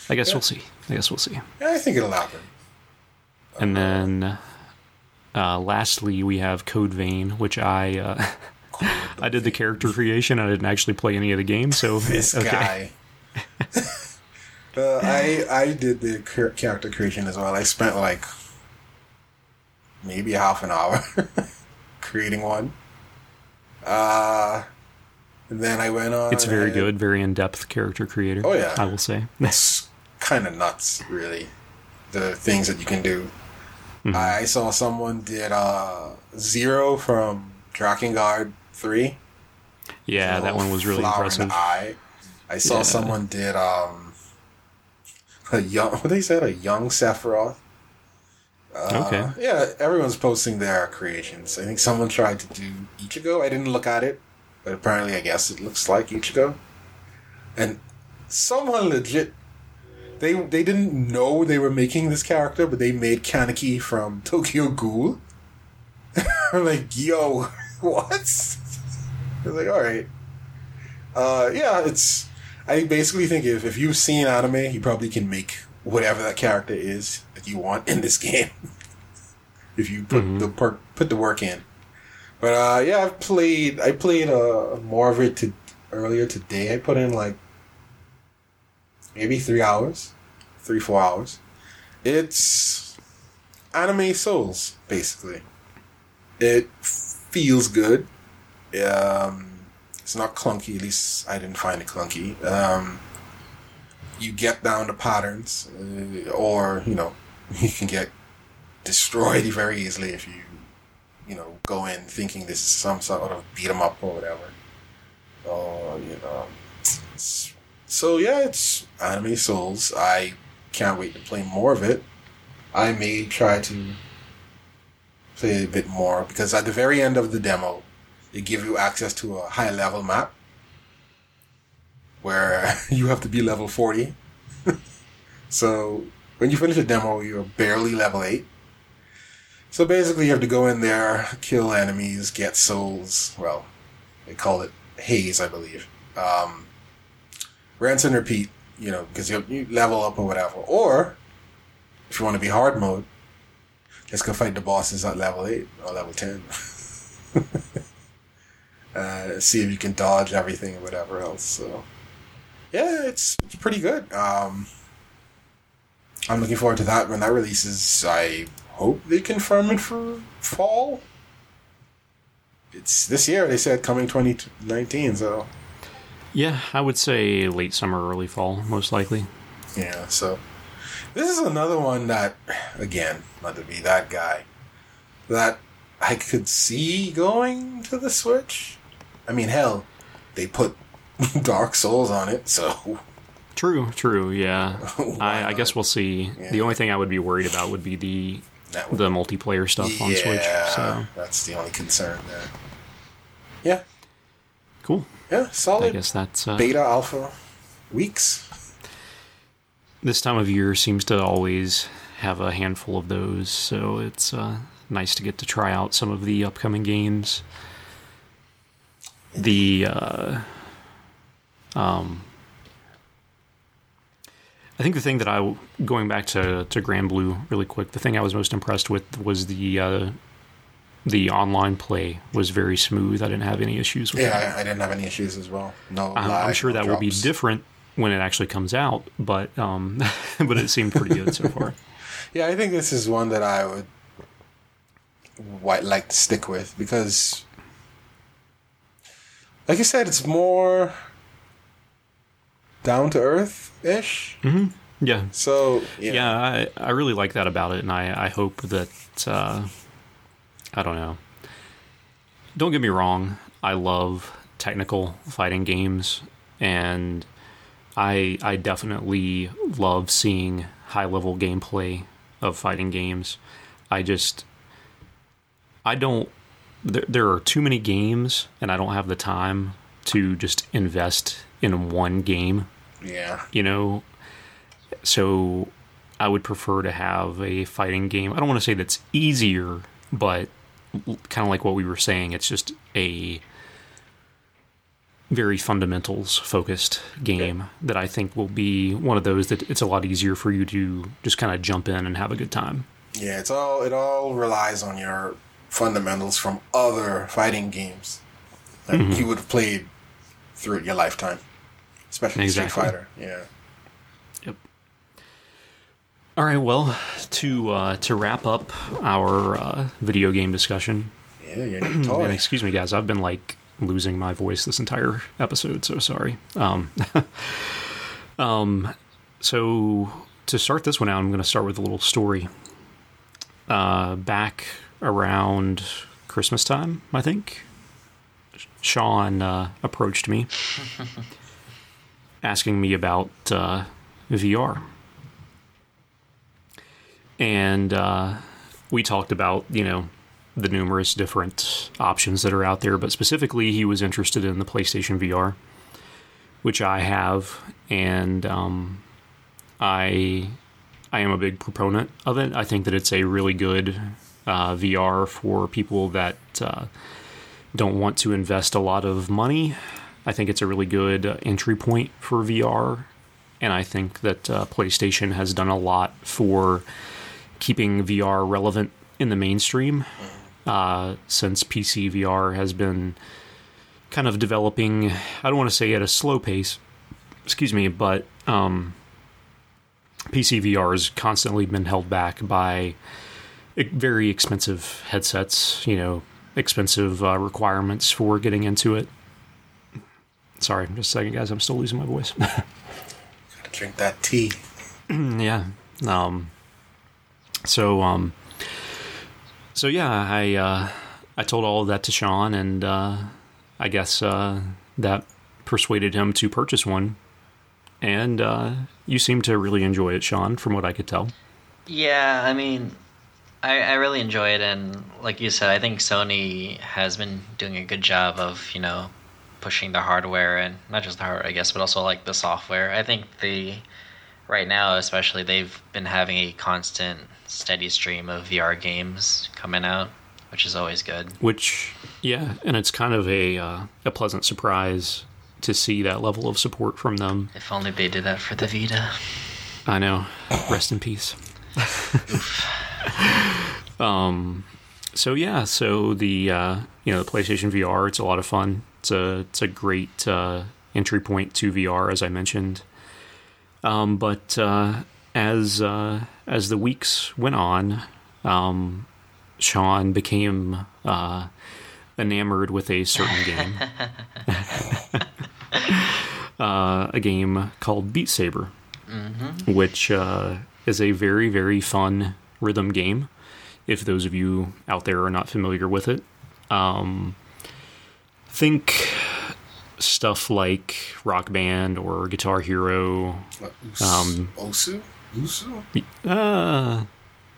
I guess we'll see. I guess we'll see. Yeah, I think it'll happen. And then, uh, lastly, we have Code Vein, which I uh, I did the character creation. I didn't actually play any of the game, so This okay. guy. uh, I I did the character creation as well. I spent like maybe half an hour creating one. Uh, and then I went on. It's very good, very in depth character creator. Oh, yeah. I will say. It's kind of nuts, really. The things that you can do. Mm-hmm. I saw someone did uh, Zero from Drakengard 3. yeah, that one was really Flower in the impressive. eye. I saw Yeah. someone did um a young what they said a young Sephiroth. Uh, Okay. Yeah, everyone's posting their creations. I think someone tried to do Ichigo. I didn't look at it, but apparently I guess it looks like Ichigo. And someone legit they they didn't know they were making this character, but they made Kaneki from Tokyo Ghoul. I'm like, yo, what? I was like, all right. Uh, yeah, it's. I basically think if, if you've seen anime, you probably can make whatever that character is that you want in this game. if you put the per, put the work in. But uh, yeah, I've played. I played uh, more of it to earlier today. I put in like maybe three hours, three four hours. It's anime souls basically. It feels good. Um, it's not clunky. At least I didn't find it clunky. Um, you get down to patterns, uh, or you know, you can get destroyed very easily if you, you know, go in thinking this is some sort of beat 'em up or whatever. Or you know, so yeah, it's anime souls. I can't wait to play more of it. I may try to play a bit more because at the very end of the demo, they give you access to a high level map where you have to be level 40. So when you finish a demo, you're barely level eight. So basically, you have to go in there, kill enemies, get souls. Well, they call it haze, I believe. Um, rinse and repeat. You know, because you, you level up or whatever. Or if you want to be hard mode, just go fight the bosses at level eight or level ten. uh, see if you can dodge everything and whatever else. So yeah, it's, it's pretty good. Um, I'm looking forward to that when that releases. I hope they confirm it for fall. It's this year. They said coming 2019. So Yeah, I would say late summer, early fall, most likely. yeah. So this is another one that, again, not to be that guy, that I could see going to the Switch. I mean, hell, they put Dark Souls on it, so True, true, yeah. I, I guess we'll see. Yeah. The only thing I would be worried about would be the would the multiplayer stuff on Switch. So that's the only concern there. Yeah, cool. yeah, solid. I guess that's uh, beta alpha weeks. this time of year seems to always have a handful of those, so it's uh, nice to get to try out some of the upcoming games. The uh, um, I think the thing that I going back to to Granblue really quick, the thing I was most impressed with was the uh, the online play was very smooth. I didn't have any issues with it. Yeah. I, I didn't have any issues as well. No, I'm, I'm sure no that will be different when it actually comes out, but um, but it seemed pretty good so far. Yeah, I think this is one that I would like to stick with because, like you said, it's more down to earth ish. Yeah, So yeah, yeah, I, I really like that about it, and I, I hope that uh, I don't know. Don't get me wrong, I love technical fighting games, and I I definitely love seeing high level gameplay of fighting games. I just I don't. There, there are too many games, and I don't have the time to just invest in one game. Yeah, you know? So i would prefer to have a fighting game. I don't want to say that's easier but kind of like what we were saying it's just a very fundamentals focused game that i think will be one of those that it's a lot easier for you to just kind of jump in and have a good time. Yeah. It's all it all relies on your fundamentals from other fighting games that Mm-hmm. you would have played through your lifetime, especially Exactly. Street Fighter. Yeah. Yep. All right. Well, to uh, to wrap up our uh, video game discussion, Yeah, your new and excuse me, guys, I've been like losing my voice this entire episode, so sorry. Um, um, so to start this one out, I'm going to start with a little story. Uh, back around Christmas time, I think, Sean uh, approached me asking me about uh, VR. And uh, we talked about, you know, the numerous different options that are out there, but specifically, he was interested in the PlayStation VR, which I have, and um, I I am a big proponent of it. I think that it's a really good uh, VR for people that uh, don't want to invest a lot of money. I think it's a really good entry point for VR, and I think that uh, PlayStation has done a lot for keeping VR relevant in the mainstream uh, since PC VR has been kind of developing. I don't want to say at a slow pace, excuse me, but um, PC VR has constantly been held back by very expensive headsets. You know, expensive uh, requirements for getting into it. Sorry, just a second, guys. I'm still losing my voice. Gotta drink that tea. yeah. Um. So um. So yeah, I uh, I told all of that to Sean, and uh, I guess uh, that persuaded him to purchase one. And uh, you seem to really enjoy it, Sean, from what I could tell. Yeah, I mean, I, I really enjoy it, and like you said, I think Sony has been doing a good job of you know pushing the hardware and not just the hardware, I guess, but also like the software. I think the right now, especially, they've been having a constant, steady stream of VR games coming out, which is always good. Which, yeah, and it's kind of a uh, a pleasant surprise to see that level of support from them. If only they did that for the Vita. I know. Rest in peace. um, so yeah, so the uh, you know the PlayStation VR, it's a lot of fun. It's a it's a great uh, entry point to VR, as I mentioned. Um, but uh, as uh, as the weeks went on, um, Sean became uh, enamored with a certain game, uh, a game called Beat Saber, which uh, is a very very fun rhythm game. If those of you out there are not familiar with it, um, think stuff like Rock Band or Guitar Hero. Um, Osu? Usu? Uh,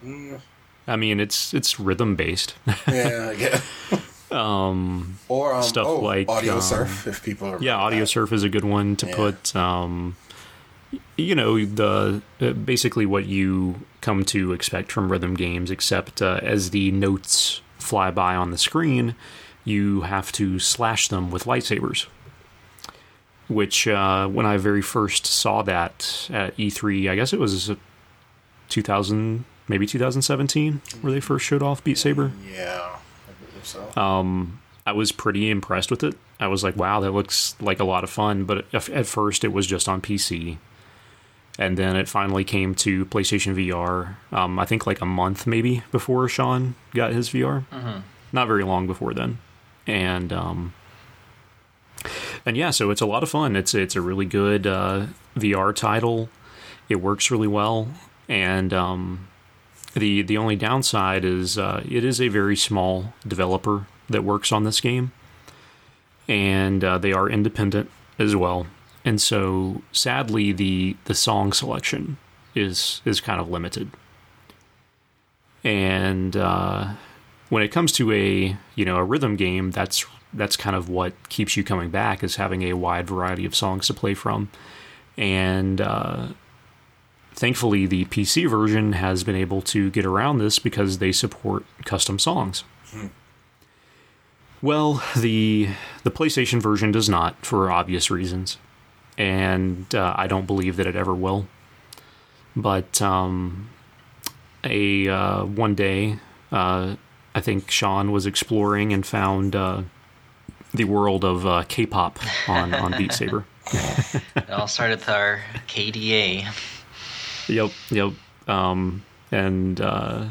Mm, I mean, it's it's rhythm based. yeah, get. um, Or um, Stuff oh, like, audio um, surf. If people are yeah, Audio Surf is a good one to Yeah. put. Um, you know the uh, basically what you come to expect from rhythm games, except uh, as the notes fly by on the screen, you have to slash them with lightsabers. Which, uh, when I very first saw that at E3, I guess it was uh, 2000, maybe 2017, where they first showed off Beat Saber. Yeah, I believe so. Um, I was pretty impressed with it. I was like, wow, that looks like a lot of fun. But at at first, it was just on PC. And then it finally came to PlayStation VR, um, I think like a month maybe before Sean got his VR. Not very long before then. And, um, and yeah, so it's a lot of fun. It's it's a really good uh, VR title. It works really well, and um, the the only downside is uh, it is a very small developer that works on this game, and uh, they are independent as well. And so, sadly, the the song selection is is kind of limited. And uh, when it comes to a you know a rhythm game, that's that's kind of what keeps you coming back is having a wide variety of songs to play from. And uh, thankfully, the PC version has been able to get around this because they support custom songs. Well, the the PlayStation version does not, for obvious reasons, and uh, I don't believe that it ever will. But um, a uh, one day, uh, I think Sean was exploring and found uh, the world of uh, K-pop on on Beat Saber. It all started with our KDA. Yep, yep. Um, and uh,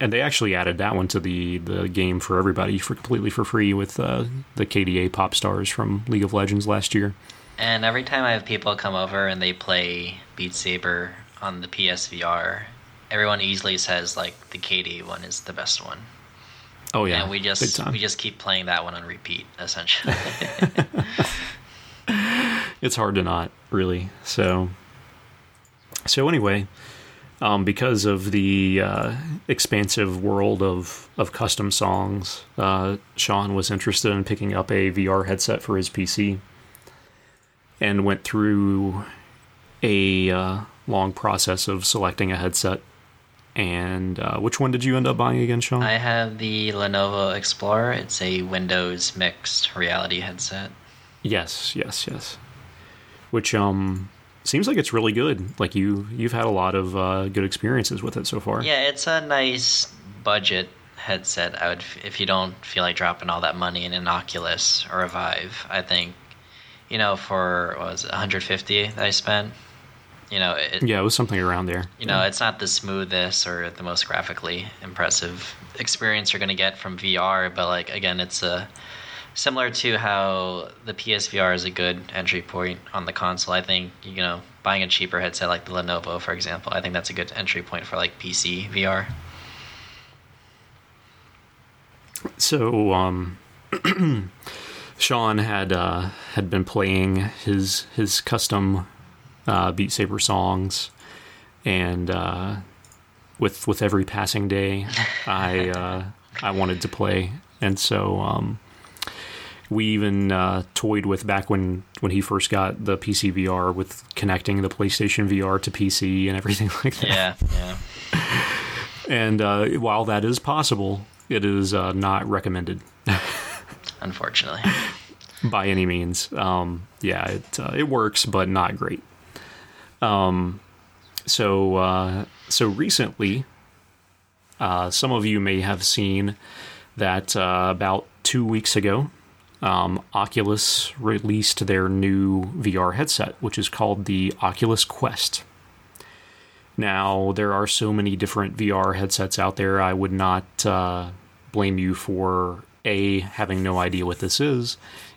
and they actually added that one to the the game for everybody for completely for free with uh, the KDA pop stars from League of Legends last year. And every time I have people come over and they play Beat Saber on the PSVR, everyone easily says like the KD one is the best one. Oh yeah, and we just we just keep playing that one on repeat essentially. it's hard to not really. So so anyway, um, because of the uh, expansive world of of custom songs, uh, Sean was interested in picking up a VR headset for his PC, and went through a uh, long process of selecting a headset. And uh, which one did you end up buying again, Sean? I have the Lenovo Explorer. It's a Windows mixed reality headset. Yes, yes, yes. Which um seems like it's really good. Like you you've had a lot of uh, good experiences with it so far. Yeah, it's a nice budget headset. I would, if you don't feel like dropping all that money in an Oculus or a Vive, I think, you know, for what was it, 150 that I spent. You know, it, Yeah, it was something around there. you know, it's not the smoothest or the most graphically impressive experience you're going to get from VR, but like again, it's a similar to how the PSVR is a good entry point on the console. I think you know, buying a cheaper headset like the Lenovo, for example, I think that's a good entry point for like PC VR. So um Sean had uh had been playing his his custom uh Beat Saber songs and uh with with every passing day I uh I wanted to play and so um we even uh, toyed with back when when he first got the PC VR with connecting the PlayStation VR to PC and everything like that. Yeah, yeah. And uh, while that is possible, it is uh, not recommended Unfortunately. by any means. Um, yeah, it uh, it works, but not great. Um, so uh, so recently, uh, some of you may have seen that uh, about two weeks ago, um, Oculus released their new VR headset, which is called the Oculus Quest. Now, there are so many different VR headsets out there. I would not uh, blame you for A, having no idea what this is,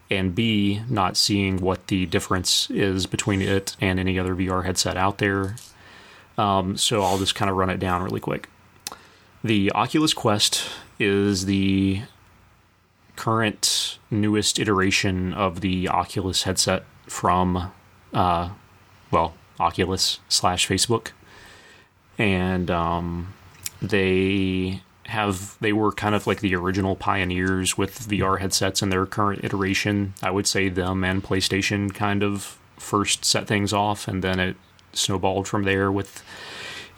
and B, not seeing what the difference is between it and any other VR headset out there. Um, so I'll just kind of run it down really quick. The Oculus Quest is the current newest iteration of the Oculus headset from, uh, well, Oculus slash Facebook, and um, they have they were kind of like the original pioneers with VR headsets in their current iteration. I would say them and PlayStation kind of first set things off, and then it snowballed from there with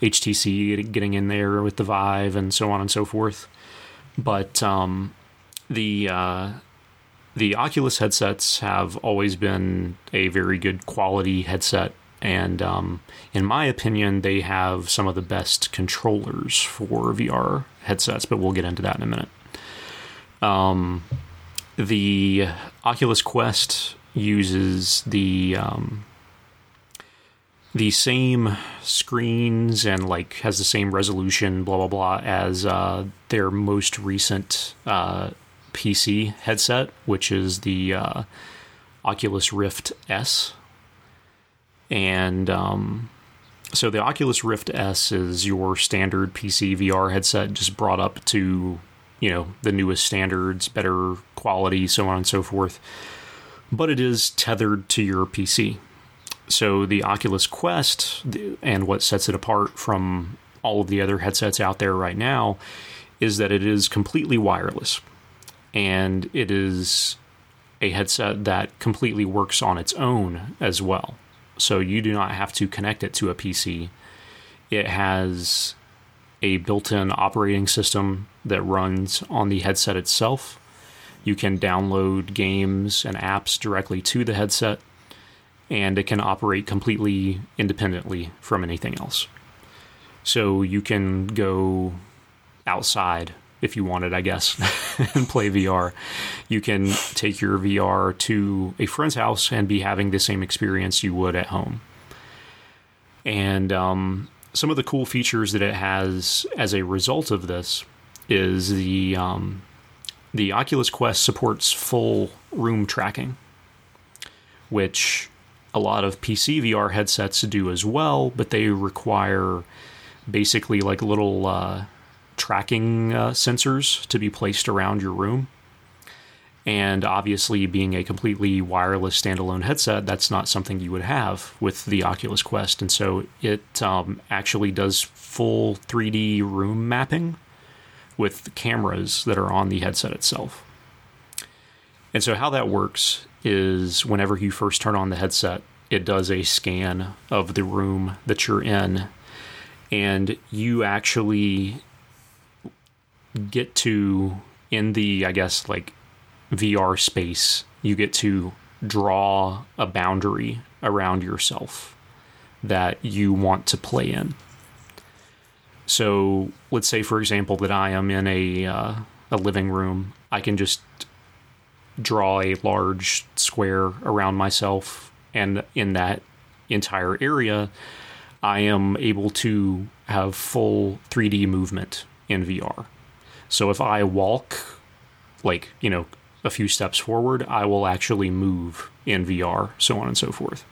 HTC getting in there with the Vive and so on and so forth. But um, the uh, the Oculus headsets have always been a very good quality headset, and um, in my opinion, they have some of the best controllers for VR headsets. But we'll get into that in a minute. Um, the Oculus Quest uses the um, the same screens and like has the same resolution, blah blah blah, as uh, their most recent uh, PC headset, which is the uh, Oculus Rift S. And um, so the Oculus Rift S is your standard PC VR headset, just brought up to you know the newest standards, better quality, so on and so forth. But it is tethered to your PC. So the Oculus Quest and what sets it apart from all of the other headsets out there right now is that it is completely wireless and it is a headset that completely works on its own as well. So you do not have to connect it to a PC. It has a built in operating system that runs on the headset itself. You can download games and apps directly to the headset, and it can operate completely independently from anything else. So you can go outside if you wanted, I guess, and play VR. You can take your VR to a friend's house and be having the same experience you would at home. And um, some of the cool features that it has as a result of this is the um, the Oculus Quest supports full room tracking, which a lot of PC VR headsets do as well, but they require basically like little uh, tracking uh, sensors to be placed around your room. And obviously, being a completely wireless standalone headset, that's not something you would have with the Oculus Quest. And so it um, actually does full 3D room mapping with cameras that are on the headset itself. And so, how that works is whenever you first turn on the headset, it does a scan of the room that you're in, and you actually get to, in the, I guess, like VR space, you get to draw a boundary around yourself that you want to play in. So, let's say, for example, that I am in a uh, a living room. I can just draw a large square around myself, and in that entire area, I am able to have full 3D movement in VR. So if I walk, like, you know, a few steps forward, I will actually move in VR, so on and so forth.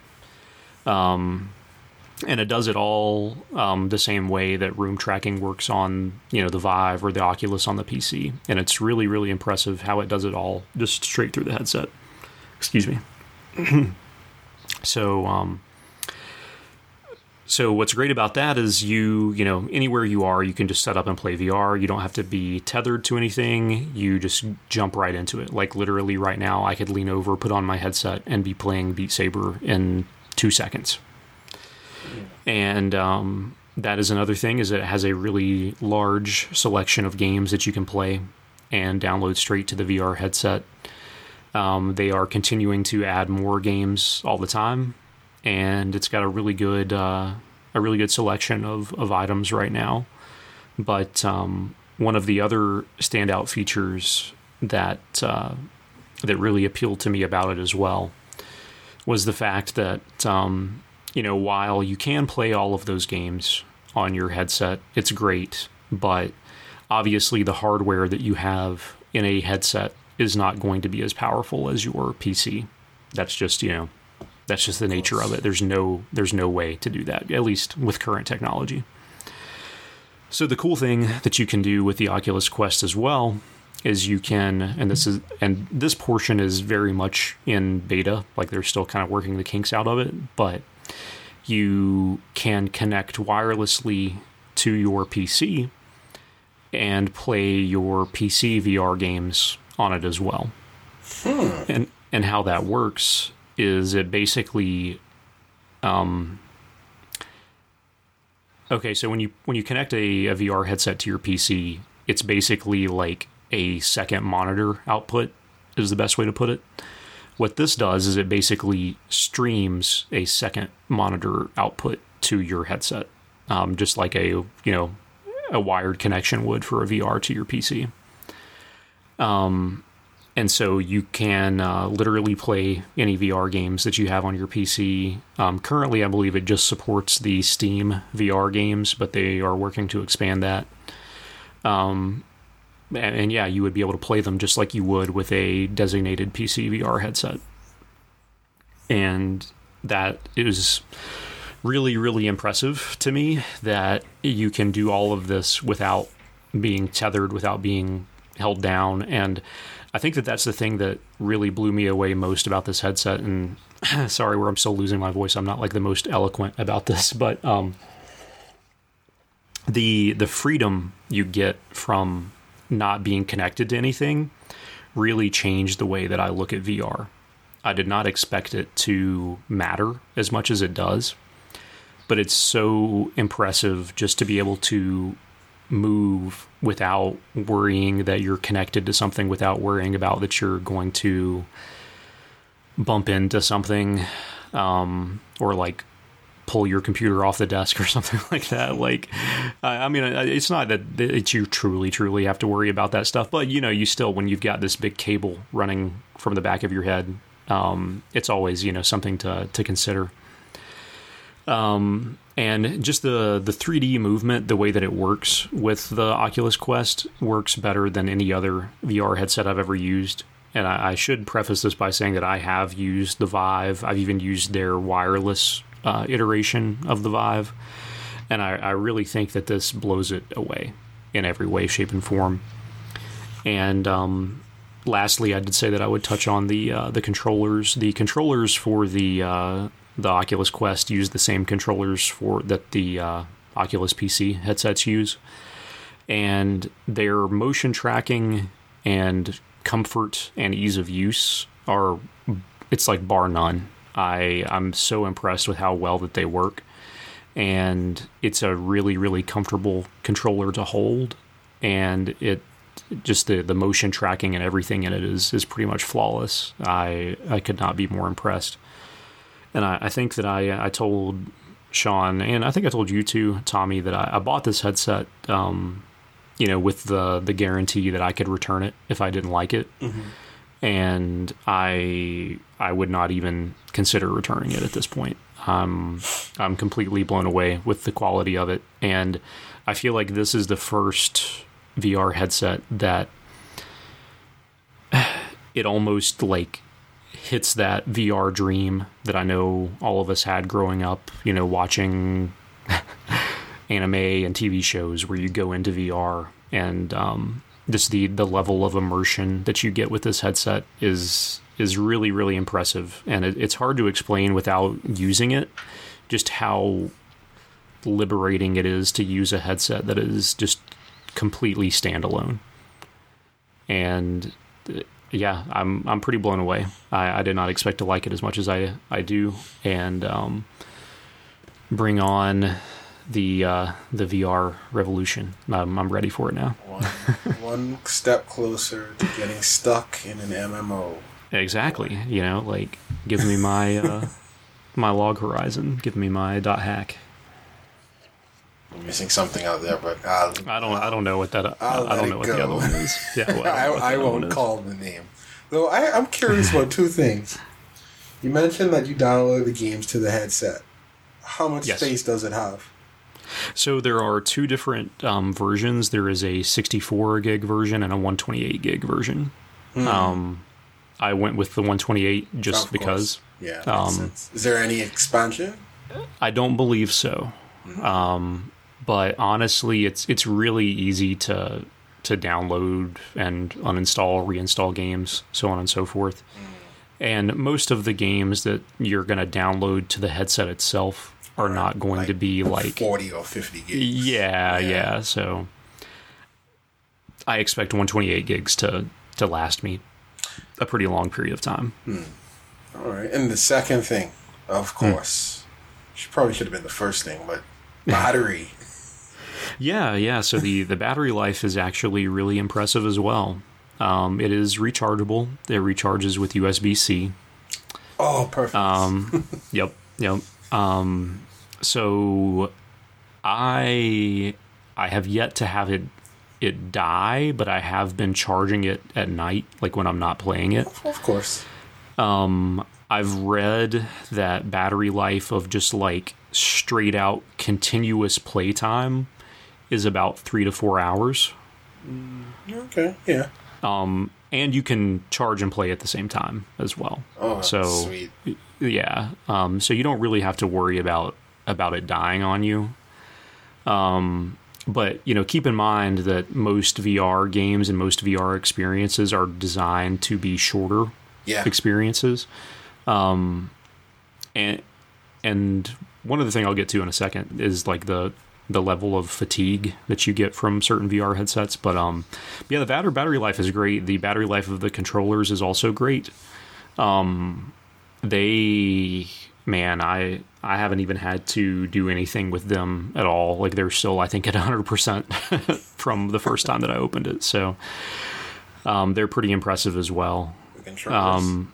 Um, and it does it all um, the same way that room tracking works on you know the Vive or the Oculus on the PC, and it's really really impressive how it does it all just straight through the headset. Excuse me. so um, so what's great about that is you, you know, anywhere you are, you can just set up and play VR. You don't have to be tethered to anything. You just jump right into it. Like literally right now, I could lean over, put on my headset, and be playing Beat Saber in two seconds. And um, that is another thing is it has a really large selection of games that you can play and download straight to the VR headset. Um, they are continuing to add more games all the time, and it's got a really good uh, a really good selection of, of items right now. But um, one of the other standout features that uh, that really appealed to me about it as well was the fact that um, you know while you can play all of those games on your headset, it's great, but obviously the hardware that you have in a headset is not going to be as powerful as your PC. That's just you know that's just the nature of it. There's no there's no way to do that at least with current technology. So the cool thing that you can do with the Oculus Quest as well is you can and this is and this portion is very much in beta like they're still kind of working the kinks out of it but you can connect wirelessly to your PC and play your PC VR games on it as well. Hmm. And and how that works is it basically um Okay, so when you when you connect a, a VR headset to your PC, it's basically like a second monitor output is the best way to put it. What this does is it basically streams a second monitor output to your headset, um, just like a you know a wired connection would for a VR to your PC. Um, and so you can uh, literally play any VR games that you have on your PC. Um, currently, I believe it just supports the Steam VR games, but they are working to expand that. Um, and, and yeah, you would be able to play them just like you would with a designated PC VR headset. And that is really, really impressive to me that you can do all of this without being tethered, without being held down. And I think that that's the thing that really blew me away most about this headset. And sorry, where I'm still losing my voice. I'm not like the most eloquent about this, but um, the the freedom you get from not being connected to anything really changed the way that I look at VR. I did not expect it to matter as much as it does, but it's so impressive just to be able to move without worrying that you're connected to something, without worrying about that you're going to bump into something um, or like pull your computer off the desk or something like that. Like, I mean, it's not that that you truly, truly have to worry about that stuff, but you know, you still, when you've got this big cable running from the back of your head, um, it's always, you know, something to, to consider. Um, and just the, the 3D movement, the way that it works with the Oculus Quest works better than any other VR headset I've ever used. And I, I should preface this by saying that I have used the Vive. I've even used their wireless uh, iteration of the Vive, and I, I really think that this blows it away in every way, shape, and form. And um, lastly, I did say that I would touch on the uh, the controllers. The controllers for the uh, the Oculus Quest use the same controllers for that the uh, Oculus PC headsets use, and their motion tracking and comfort and ease of use are it's like bar none. I I'm so impressed with how well that they work, and it's a really really comfortable controller to hold, and it just the the motion tracking and everything in it is is pretty much flawless. I I could not be more impressed, and I, I think that I I told Sean and I think I told you too, Tommy, that I, I bought this headset. Um, you know, with the the guarantee that I could return it if I didn't like it and I I would not even consider returning it at this point. Um, I'm completely blown away with the quality of it, and I feel like this is the first VR headset that it almost like hits that VR dream that I know all of us had growing up. You know, watching anime and TV shows where you go into VR and um, just the the level of immersion that you get with this headset is is really really impressive, and it, it's hard to explain without using it. Just how liberating it is to use a headset that is just completely standalone. And yeah, I'm I'm pretty blown away. I, I did not expect to like it as much as I I do, and um, bring on the uh, the VR revolution. Um, I'm ready for it now. One, one step closer to getting stuck in an MMO. Exactly. You know, like give me my uh, my log horizon. Give me my dot hack. I'm missing something out there, but I'll, I don't. I don't know what that. I'll I let don't know what go. the other one is. Yeah, well, I, don't know what the I won't call the name. Though I, I'm curious about two things. You mentioned that you download the games to the headset. How much Yes. space does it have? So there are two different um, versions. There is a 64 gig version and a 128 gig version. Um, I went with the 128 just because. Yeah. Um. Is there any expansion? I don't believe so. Um, but honestly, it's it's really easy to to download and uninstall, reinstall games, so on and so forth. And most of the games that you're going to download to the headset itself are not going to be like 40 or 50 gigs. yeah, Yeah. yeah, So I expect 128 gigs to to last me a pretty long period of time. All right. And the second thing, of Hmm. course, she probably should have been the first thing, but battery. Yeah, yeah. So the the battery life is actually really impressive as well. Um, it is rechargeable. It recharges with USB C. oh, perfect. Um, yep, yep. Um, so I I have yet to have it it die, but I have been charging it at night, like when I'm not playing it. of course. I've read that battery life of just like straight out continuous playtime is about three to four hours. Okay. Yeah. Um, and you can charge and play at the same time as well. Oh, so sweet. yeah, um, so you don't really have to worry about about it dying on you. Um, but you know, keep in mind that most VR games and most VR experiences are designed to be shorter Yeah. experiences. Um, and and one other thing I'll get to in a second is like the the level of fatigue that you get from certain VR headsets. But um, yeah, the battery battery life is great. The battery life of the controllers is also great. Um, they man, I I haven't even had to do anything with them at all. Like they're still I think at 100% from the first time that I opened it. So um, they're pretty impressive as well. The. Um,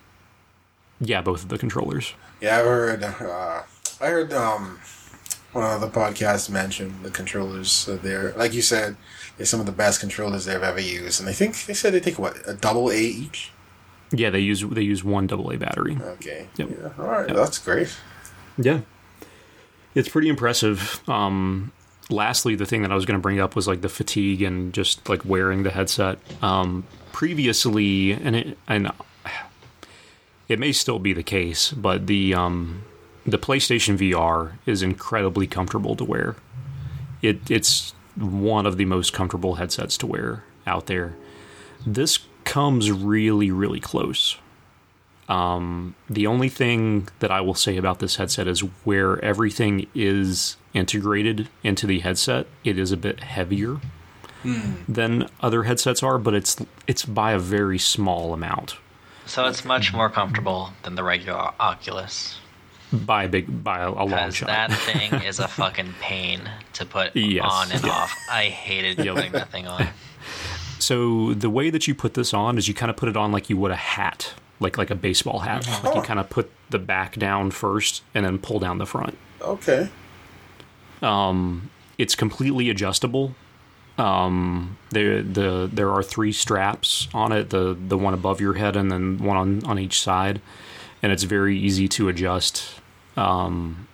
yeah, both of the controllers. Yeah, I heard. Uh, I heard um, of the podcast mentioned the controllers. Uh, they're like you said, they're some of the best controllers they've ever used, and I think they said they take what a double A each. Yeah, they use they use one AA battery. Okay. Yep. Yeah. All right. Yep. That's great. Yeah, it's pretty impressive. Um, lastly, the thing that I was going to bring up was like the fatigue and just like wearing the headset. Um, previously, and it and it may still be the case, but the um, the PlayStation VR is incredibly comfortable to wear. It it's one of the most comfortable headsets to wear out there. This comes really really close. Um, the only thing that I will say about this headset is where everything is integrated into the headset, it is a bit heavier than other headsets are, but it's it's by a very small amount. So it's much more comfortable than the regular Oculus. By a big by a, a long Because shot. that thing is a fucking pain to put Yes. on and Yeah. off. I hated Yep. putting that thing on. So the way that you put this on is you kind of put it on like you would a hat, like like a baseball hat. Like you kind of put the back down first and then pull down the front. Okay. Um, It's completely adjustable. Um, there the there are three straps on it, the the one above your head and then one on on each side, and it's very easy to adjust. Um,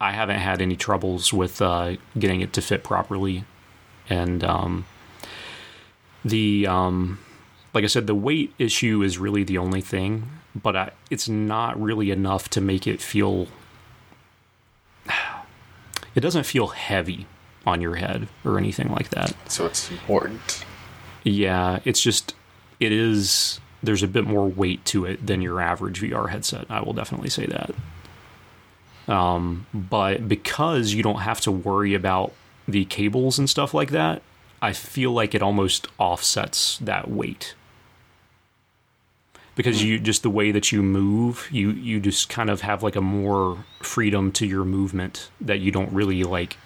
I haven't had any troubles with uh, getting it to fit properly, and um, the um, like I said, the weight issue is really the only thing, but I, it's not really enough to make it feel. It doesn't feel heavy on your head or anything like that. So it's important. Yeah, it's just it is. There's a bit more weight to it than your average VR headset. I will definitely say that. Um, but because you don't have to worry about the cables and stuff like that, I feel like it almost offsets that weight. Because you just the way that you move, you you just kind of have like a more freedom to your movement that you don't really like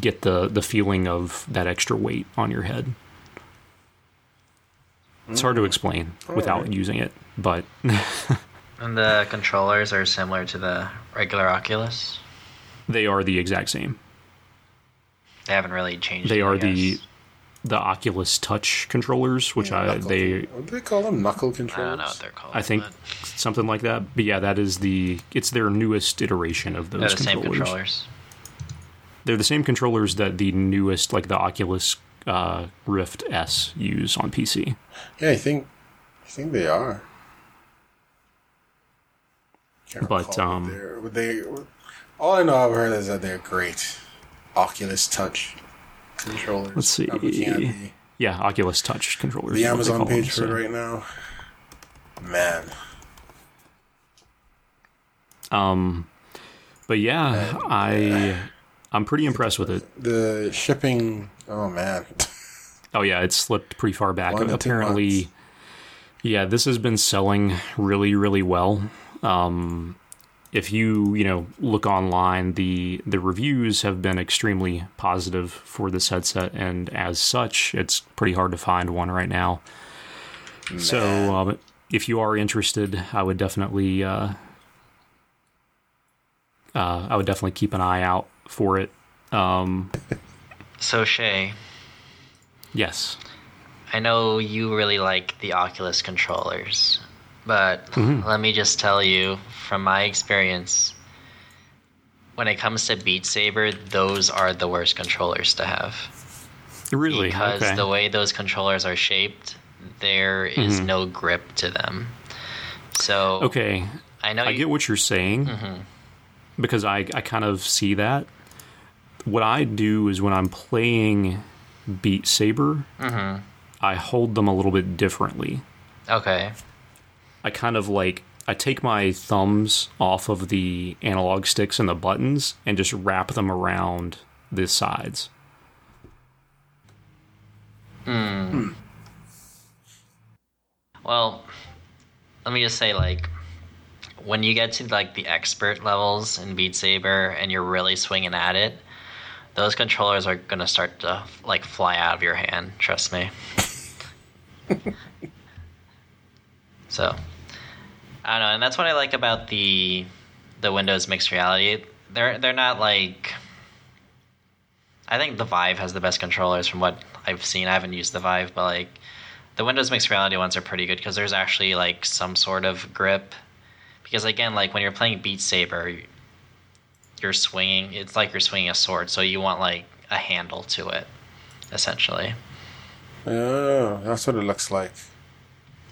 get the the feeling of that extra weight on your head. It's hard to explain without using it, but And the controllers are similar to the regular Oculus. they are the exact same. They haven't really changed. They it, are the guess. the Oculus Touch controllers, which I Knuckle- they What do they call them? Knuckle controllers? I controllers? don't know what they're called. I think but something like that. But yeah, that is the it's their newest iteration of those they're the same controllers. controllers. They're the same controllers that the newest, like the Oculus uh, Rift S, use on PC. Yeah, I think, I think they are. But, um, they, all I know I've heard is that they're great. Oculus Touch controllers. Let's see. I'm looking at the, Yeah, Oculus Touch controllers. the is what they Amazon page for so. it right now. Man, Um, But yeah, I I'm pretty impressed with it. the shipping. Oh man, Oh yeah, it slipped pretty far back. One Apparently, yeah, this has been selling really, really well. Um, if you you know look online, the the reviews have been extremely positive for this headset, and as such, it's pretty hard to find one right now. So, um, if you are interested, I would definitely uh, uh, I would definitely keep an eye out for it. Um, So Shea, yes. I know you really like the Oculus controllers, but Mm-hmm. let me just tell you from my experience, when it comes to Beat Saber, those are the worst controllers to have. Really? Because okay. the way those controllers are shaped, there is Mm-hmm. no grip to them. So Okay, I know I you, get what you're saying because I, I kind of see that. What I do is when I'm playing Beat Saber, I hold them a little bit differently. okay. I kind of like I take my thumbs off of the analog sticks and the buttons and just wrap them around the sides. Hmm. Well, let me just say, like, when you get to like the expert levels in Beat Saber and you're really swinging at it, those controllers are gonna start to like fly out of your hand. Trust me. so, I don't know, and that's what I like about the the Windows mixed reality. They're they're not like. I think the Vive has the best controllers from what I've seen. I haven't used the Vive, but like the Windows mixed reality ones are pretty good because there's actually like some sort of grip. Because again, like when you're playing Beat Saber, you're swinging. It's like you're swinging a sword, so you want like a handle to it, essentially. oh, that's what it looks like.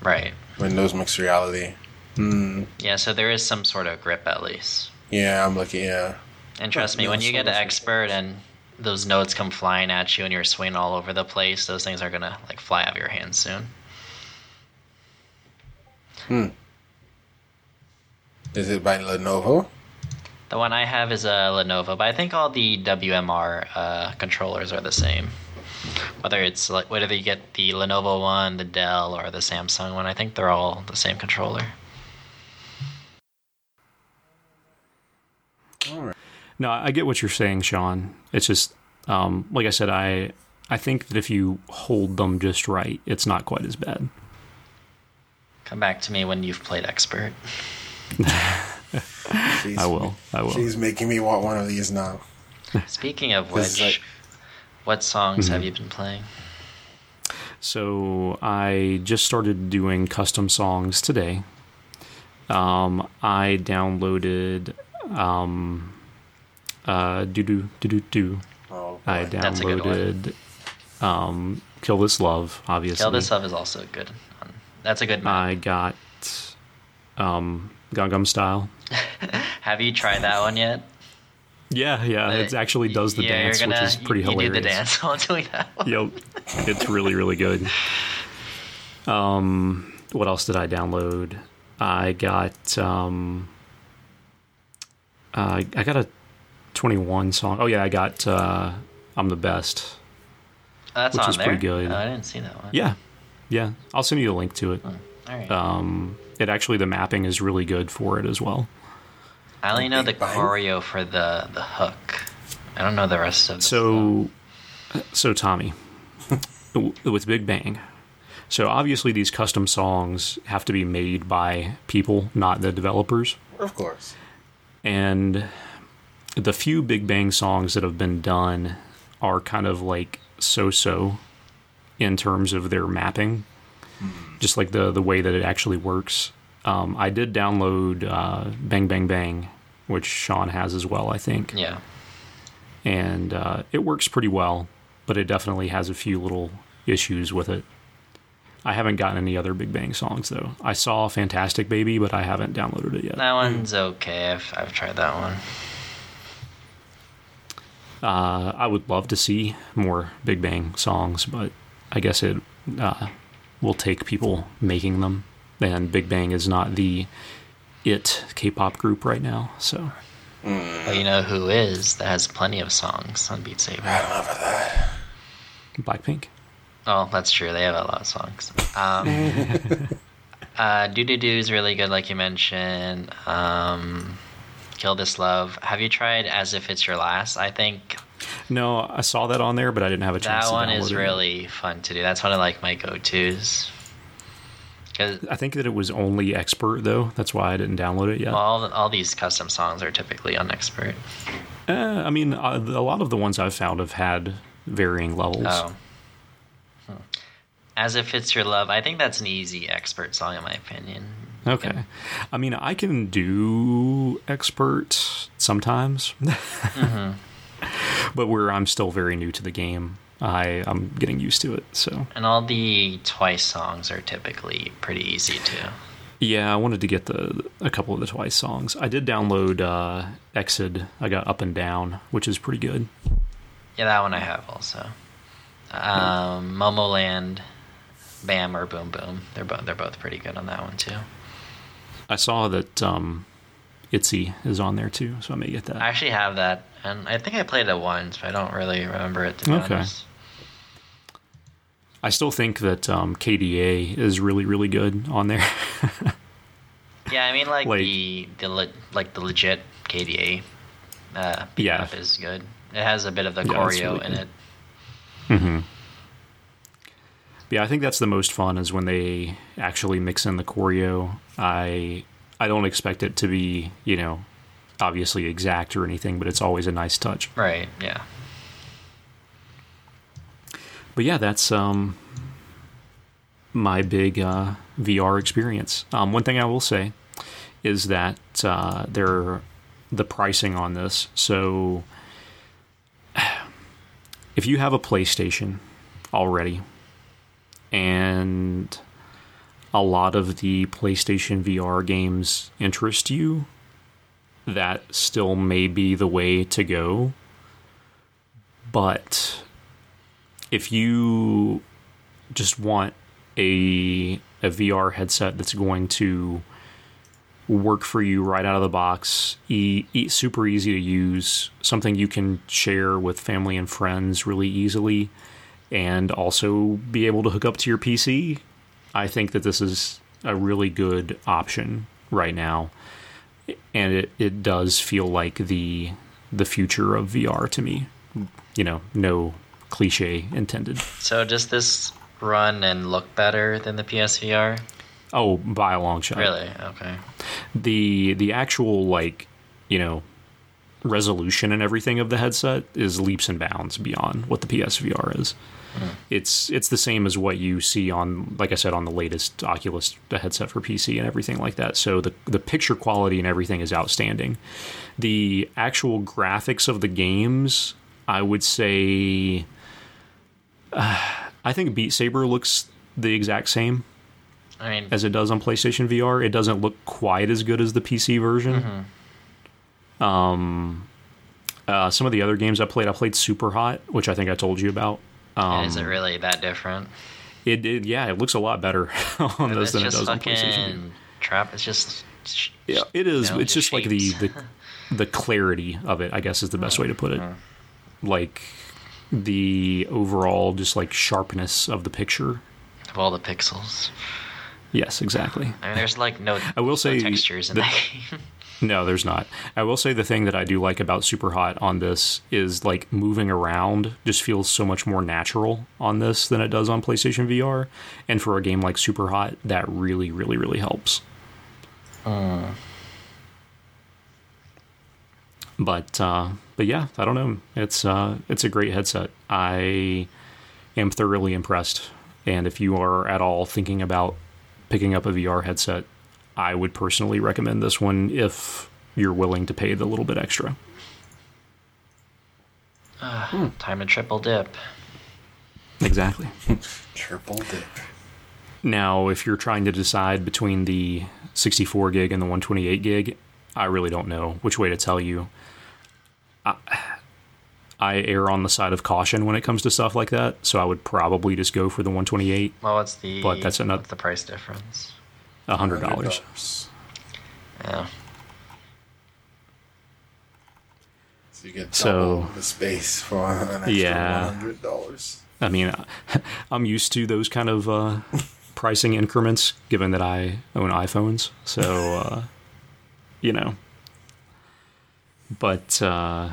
Right. Windows mixed reality. Hmm. Yeah. So there is some sort of grip at least. Yeah, I'm looking. Yeah, And trust me, no, when you get to expert and those notes come flying at you and you're swinging all over the place, those things are gonna like fly out of your hands soon. Hmm. Is it by Lenovo? The one I have is a Lenovo, but I think all the WMR uh, controllers are the same. Whether it's like whether you get the Lenovo one, the Dell, or the Samsung one, I think they're all the same controller. All right. No, I get what you're saying, Sean. It's just um, like I said, I I think that if you hold them just right, it's not quite as bad. Come back to me when you've played Expert. I will. I will. She's making me want one of these now. Speaking of which, like- what songs Mm-hmm. have you been playing? So I just started doing custom songs today. Um, I downloaded um, uh, do do do do do. Oh, I boy. That's a good one. downloaded um, Kill This Love. Obviously, Kill This Love is also good. Um, That's a good map. I got um, Gangnam Style. have you tried that one yet? Yeah, yeah, it actually does the yeah, dance, gonna, which is pretty you, hilarious. You do the dance while doing that one. Yep, it's really really good. Um, what else did I download? I got um, Uh, I got a 2NE1 song. Oh yeah, I got uh, "I'm the Best." That's Which on is there. pretty good. Oh, I didn't see that one. Yeah, yeah. I'll send you the link to it. All right. Um, it actually the mapping is really good for it as well. I only know the Big choreo for the the hook. I don't know the rest of the song. So, so Tommy, with Big Bang. So obviously these custom songs have to be made by people, not the developers. Of course. And the few Big Bang songs that have been done are kind of like so-so in terms of their mapping, just like the the way that it actually works. Um, I did download uh, Bang Bang Bang, which Sean has as well, I think Yeah. and uh, it works pretty well, but it definitely has a few little issues with it. I haven't gotten any other Big Bang songs though. I saw Fantastic Baby, but I haven't downloaded it yet. That one's okay. I've I've tried that one. Uh, I would love to see more Big Bang songs, but I guess it uh, will take people making them. And Big Bang is not the it K-pop group right now, so But you know who is that has plenty of songs on Beat Saber? I don't know about that. Blackpink. Oh, that's true. They have a lot of songs. Um, uh, Do Do Do is really good, like you mentioned. Um, Kill This Love. Have you tried As If It's Your Last? I think No, I saw that on there, but I didn't have a chance. that one is it. really fun to do. That's one of like my go-tos. 'Cause, I think that it was only expert though. That's why I didn't download it yet. well, all, all these custom songs are typically on expert. Uh, I mean, uh, a lot of the ones I've found have had varying levels. Oh. As If It's Your Love. I think that's an easy expert song in my opinion. Okay. I mean, I can do expert sometimes, but where I'm still very new to the game, I I'm getting used to it. So And all the Twice songs are typically pretty easy too. yeah, I wanted to get the a couple of the Twice songs. I did download uh, Exit. I got Up and Down, which is pretty good. Yeah, that one I have also. Um, Momoland, Bam or Boom Boom. They're both they're both pretty good on that one too. I saw that um, Itzy is on there too, so I may get that. I actually have that, and I think I played it once, but I don't really remember it to be Okay. honest. I still think that um, KDA is really really good on there. Yeah, I mean like, Like- the the le- like the legit KDA. Uh, Yeah. is good. It has a bit of the Yeah, choreo really in good. it. Yeah, I think that's the most fun is when they actually mix in the choreo. I I don't expect it to be, you know, obviously exact or anything, but it's always a nice touch. Right. Yeah. But yeah, that's um my big uh, VR experience. Um, one thing I will say is that uh, there the pricing on this. So if you have a PlayStation already and a lot of the PlayStation VR games interest you, that still may be the way to go. But if you just want a a VR headset that's going to work for you right out of the box, e- e- super easy to use, something you can share with family and friends really easily, and also be able to hook up to your PC, I think that this is a really good option right now. And it, it does feel like the the future of VR to me. You know, no cliche intended. So does this run and look better than the PSVR? Oh, by a long shot. Really? Okay. The the actual like, you know, resolution and everything of the headset is leaps and bounds beyond what the PSVR is. It's it's the same as what you see on like I said on the latest Oculus the headset for PC and everything like that. So the the picture quality and everything is outstanding. The actual graphics of the games, I would say uh, I think Beat Saber looks the exact same I mean, as it does on PlayStation VR. It doesn't look quite as good as the PC version. Um, uh, some of the other games I played, I played Super Hot, which I think I told you about. Um, is it really that different? it, it yeah, it looks a lot better on those than it just does on PlayStation. Trap. It's just Yeah, it is. you know, it's just like the, the the clarity of it. I guess is the best way to put it. Like the overall just like sharpness of the picture. of all the pixels. Yes, exactly. I mean, there's like no, I will no say textures in the- that game. No, there's not. I will say the thing that I do like about Super Hot on this is like moving around just feels so much more natural on this than it does on PlayStation VR. And for a game like Super Hot, that really, really, really helps. But uh, but yeah, I don't know. It's uh, it's a great headset. I am thoroughly impressed. And if you are at all thinking about picking up a VR headset, I would personally recommend this one if you're willing to pay the little bit extra. Ah, hmm. Time to triple dip. Exactly. Triple dip. Now, if you're trying to decide between the 64 gig and the 128 gig, I really don't know which way to tell you. I, I err on the side of caution when it comes to stuff like that, so I would probably just go for the 128, Well, what's the But that's another- what's the price difference? $100. $100. Yeah. So you get So- the space for an extra Yeah. hundred dollars. I mean, I'm used to those kind of uh, pricing increments, given that I own iPhones. So, uh, you know, but uh,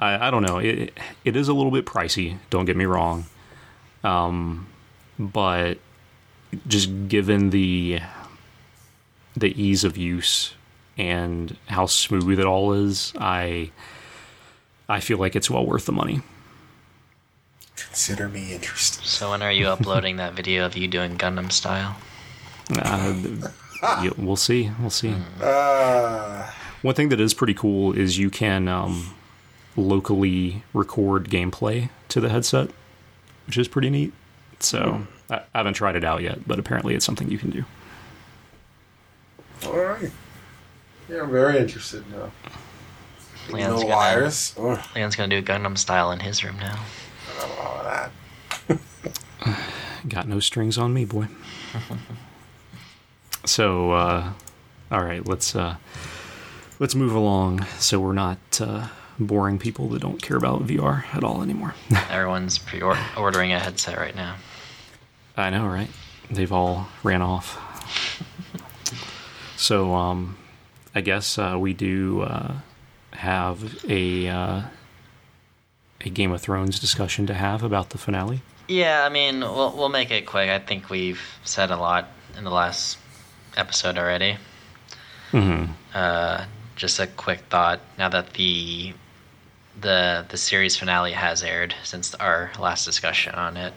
I, I don't know. It it is a little bit pricey. Don't get me wrong, um, but just given the the ease of use and how smooth it all is, I I feel like it's well worth the money. Consider me interested. So when are you uploading that video of you doing Gundam style? Uh, you- we'll see. We'll see. Uh, One thing that is pretty cool is you can um, locally record gameplay to the headset, which is pretty neat. So I, I haven't tried it out yet, but apparently it's something you can do. All right. Yeah, I'm very interested now. Leon's no gonna- wires. Oh, Leon's gonna do a Gundam style in his room now. I don't know all that. Got no strings on me, boy. so, uh, all right, let's uh, let's move along, so we're not uh, boring people that don't care about VR at all anymore. Everyone's pre-ordering a headset right now. I know, right? They've all ran off. So, um, I guess uh, we do uh, have a uh, a Game of Thrones discussion to have about the finale. Yeah, I mean, we'll we'll make it quick. I think we've said a lot in the last episode already. Mm-hmm. Uh, just a quick thought. Now that the the the series finale has aired since our last discussion on it,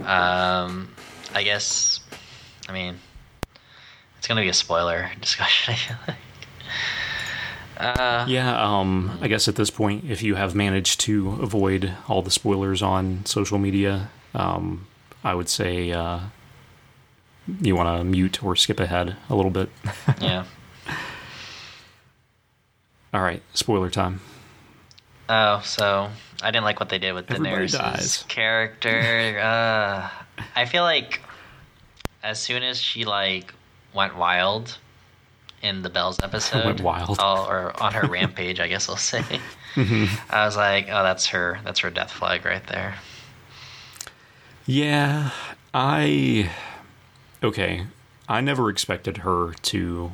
um, I guess, I mean, it's gonna be a spoiler discussion. I feel like. Uh, Yeah, um, I guess at this point, if you have managed to avoid all the spoilers on social media, um, I would say uh, you want to mute or skip ahead a little bit. yeah. all right, spoiler time. Oh, so I didn't like what they did with Everybody Daenerys' dies. character. uh, I feel like as soon as she like went wild in the Bells episode, Went wild. oh, or on her rampage, I guess I'll say. I was like, oh, that's her. That's her death flag right there. Yeah, I. Okay, I never expected her to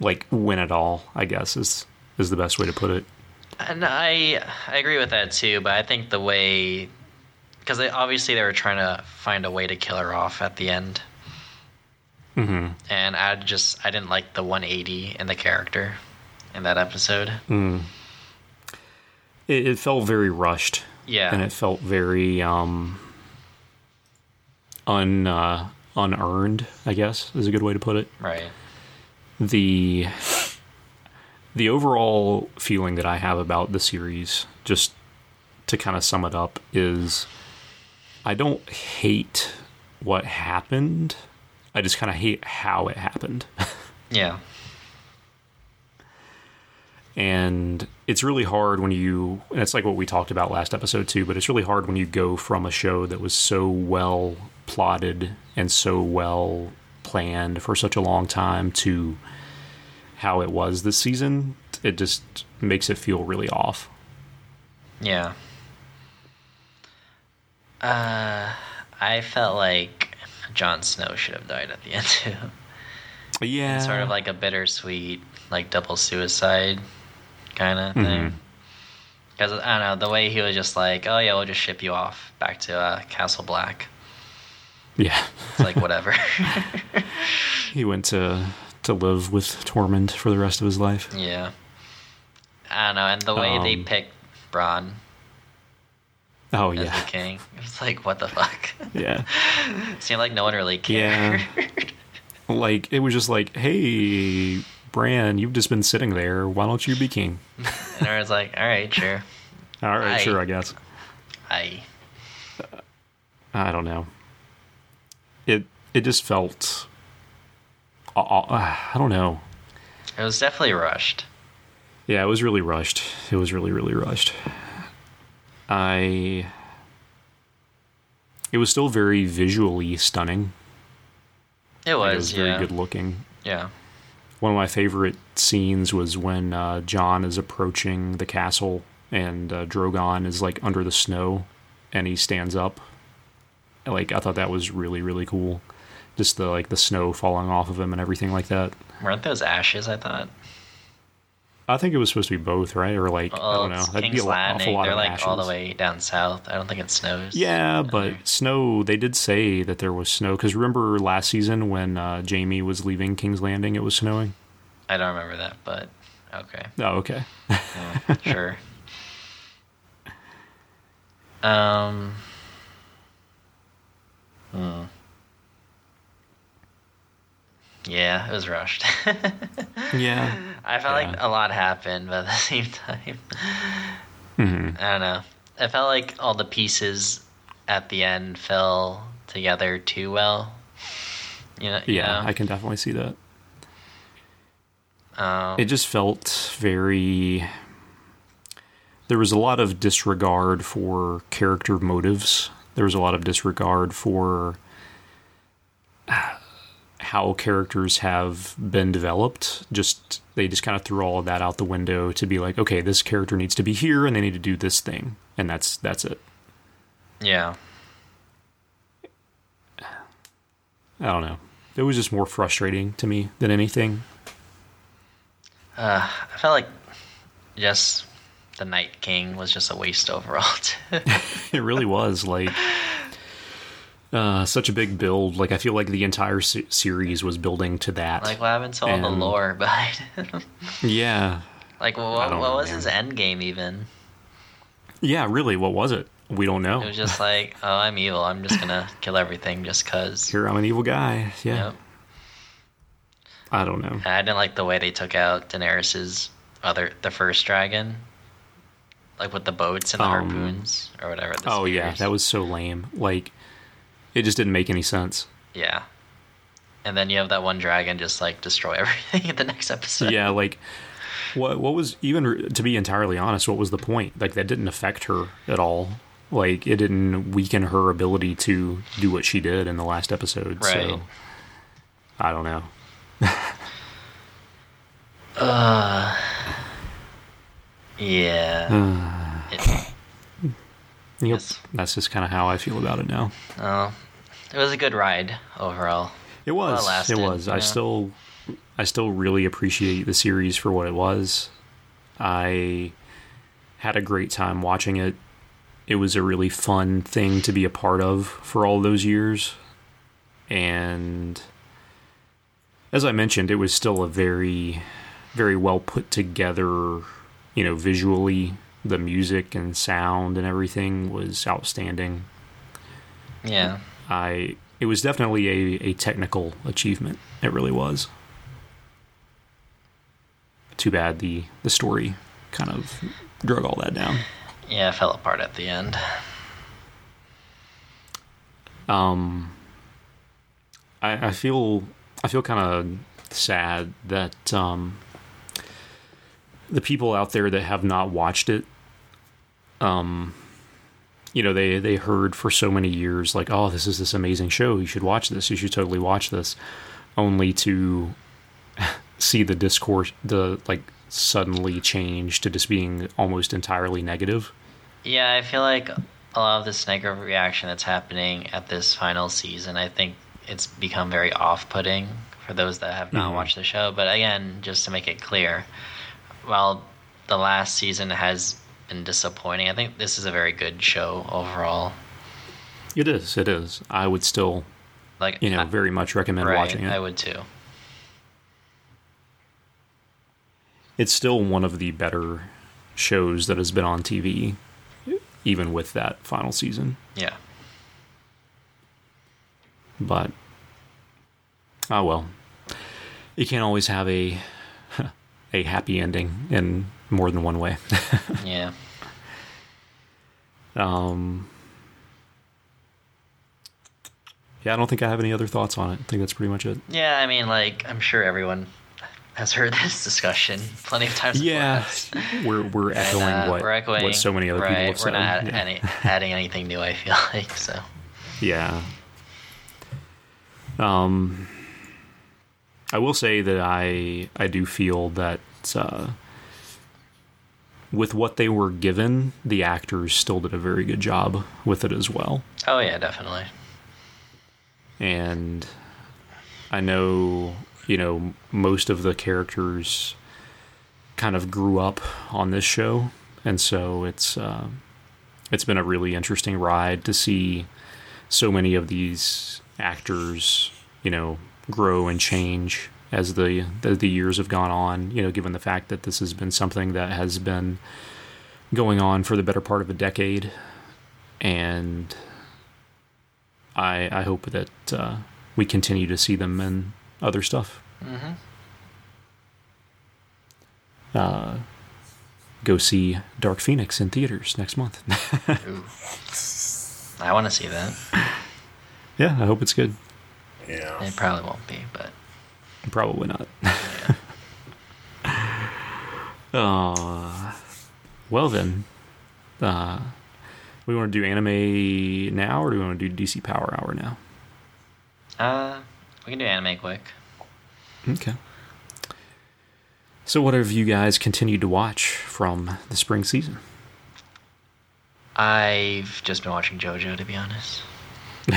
like win it all. I guess is is the best way to put it. And I I agree with that too, but I think the way because they obviously they were trying to find a way to kill her off at the end. Hmm and I just I didn't like the 180 in the character in that episode. It, it felt very rushed. Yeah. and it felt very um un uh, unearned. I guess is a good way to put it. Right. the the overall feeling that I have about the series, just to kind of sum it up, is I don't hate what happened. I just kind of hate how it happened. Yeah. and it's really hard when you and it's like what we talked about last episode too but it's really hard when you go from a show that was so well plotted and so well planned for such a long time to how it was this season, it just makes it feel really off. Yeah. Uh, I felt like Jon Snow should have died at the end too. Yeah, sort of like a bittersweet, like double suicide kind of Mhm. thing. Because I don't know the way he was just like, oh yeah, we'll just ship you off back to uh, Castle Black. yeah. It's like whatever. He went to to live with Tormund for the rest of his life. yeah. I don't know, and the way they Um, picked Bran Oh as yeah, the king, it was like, what the fuck? yeah, Seemed like no one really cared. yeah. like it was just like, hey, Bran, you've just been sitting there. Why don't you be king? and I was like, all right, sure. All right, I- sure, I guess. I I don't know. It it just felt. Uh, uh, I don't know. it was definitely rushed. Yeah, it was really rushed. It was really really rushed. I. It was still very visually stunning. It was, it was very yeah. good looking. Yeah. One of my favorite scenes was when uh, Jon is approaching the castle and uh, Drogon is like under the snow and he stands up. Like I thought that was really really cool. Just the like the snow falling off of him and everything like that. Weren't those ashes, I thought? I think it was supposed to be both, right? Or like I don't know. That'd be King's awful Landing. lot They're of like all the way down south. I don't think it snows. Yeah, but there. snow. They did say that there was snow because remember last season when uh, Jaime was leaving King's Landing, it was snowing. I don't remember that, but okay. Oh, okay. Yeah, sure. Um. Hmm. Yeah, it was rushed. yeah. I felt like a lot happened, but at the same time, hmm I don't know. I felt like all the pieces at the end fell together too well. You know, you Yeah, know? I can definitely see that. Um, it just felt very there was a lot of disregard for character motives there was a lot of disregard for how characters have been developed. Just they just kind of threw all of that out the window to be like okay this character needs to be here and they need to do this thing. And that's that's it. Yeah. i don't know. It was just more frustrating to me than anything. Uh, I felt like just the Night King was just a waste overall. It really was like uh, such a big build. Like I feel like the entire se- series was building to that. like what happened to all the lore behind him? yeah, like what, what know, was man. his end game even? yeah. Really, what was it? We don't know. It was just like, oh, I'm evil. I'm just gonna kill everything just cause. Here, I'm an evil guy. Yeah, Yep. I don't know. I didn't like the way they took out Daenerys's other, the first dragon, like with the boats and the Um, harpoons or whatever. Oh yeah, that was so lame. Like it just didn't make any sense. Yeah. And then you have that one dragon just like destroy everything in the next episode. yeah, like what what was even to be entirely honest, what was the point? Like that didn't affect her at all. Like it didn't weaken her ability to do what she did in the last episode. Right. So I don't know. uh Yeah. it, Yep. Yes. That's just kind of how I feel about it now. oh, it was a good ride overall. It was. Well, it it lasted, was. I yeah. still, I still really appreciate the series for what it was. I had a great time watching it. It was a really fun thing to be a part of for all those years, and as I mentioned, it was still a very, very well put together. You know, visually, the music and sound and everything was outstanding. Yeah. I it was definitely a, a technical achievement. It really was. Too bad the the story kind of drug all that down. Yeah, it fell apart at the end. Um, I, I feel I feel kind of sad that um, the people out there that have not watched it, um, you know, they they heard for so many years like, oh, this is this amazing show. You should watch this. You should totally watch this. only to see the discourse, the like suddenly change to just being almost entirely negative. Yeah, I feel like a lot of this negative reaction that's happening at this final season, I think it's become very off putting for those that have not Mhm. watched the show. But again, just to make it clear, while the last season has been disappointing, I think this is a very good show overall. It is. It is. I would still, Like you know, I- very much recommend right, watching it. I would too. it's still one of the better shows that has been on TV, even with that final season. Yeah. But oh well, you can't always have a a happy ending in more than one way. Yeah. um, yeah, I don't think I have any other thoughts on it. I think that's pretty much it. Yeah, I mean, like, I'm sure everyone has heard this discussion plenty of times. Yeah, we're we're And, echoing uh, what we're echoing what so many other right, people have We're said. not yeah. any, adding anything new. I feel like so. Yeah. Um, I will say that I I do feel that uh, with what they were given, the actors still did a very good job with it as well. Oh yeah, definitely. And I know you know most of the characters kind of grew up on this show, and so it's uh, it's been a really interesting ride to see so many of these actors, you know, grow and change as the as the years have gone on. You know, given the fact that this has been something that has been going on for the better part of a decade, and I I hope that uh, we continue to see them in other stuff. hmm Uh, go see Dark Phoenix in theaters next month. I want to see that. yeah, I hope it's good. Yeah. It probably won't be, but Probably not. yeah. Uh, well then, uh, we want to do anime now, or do we want to do DC Power Hour now? uh, we can do anime quick. Okay. So, what have you guys continued to watch from the spring season? I've just been watching JoJo, to be honest.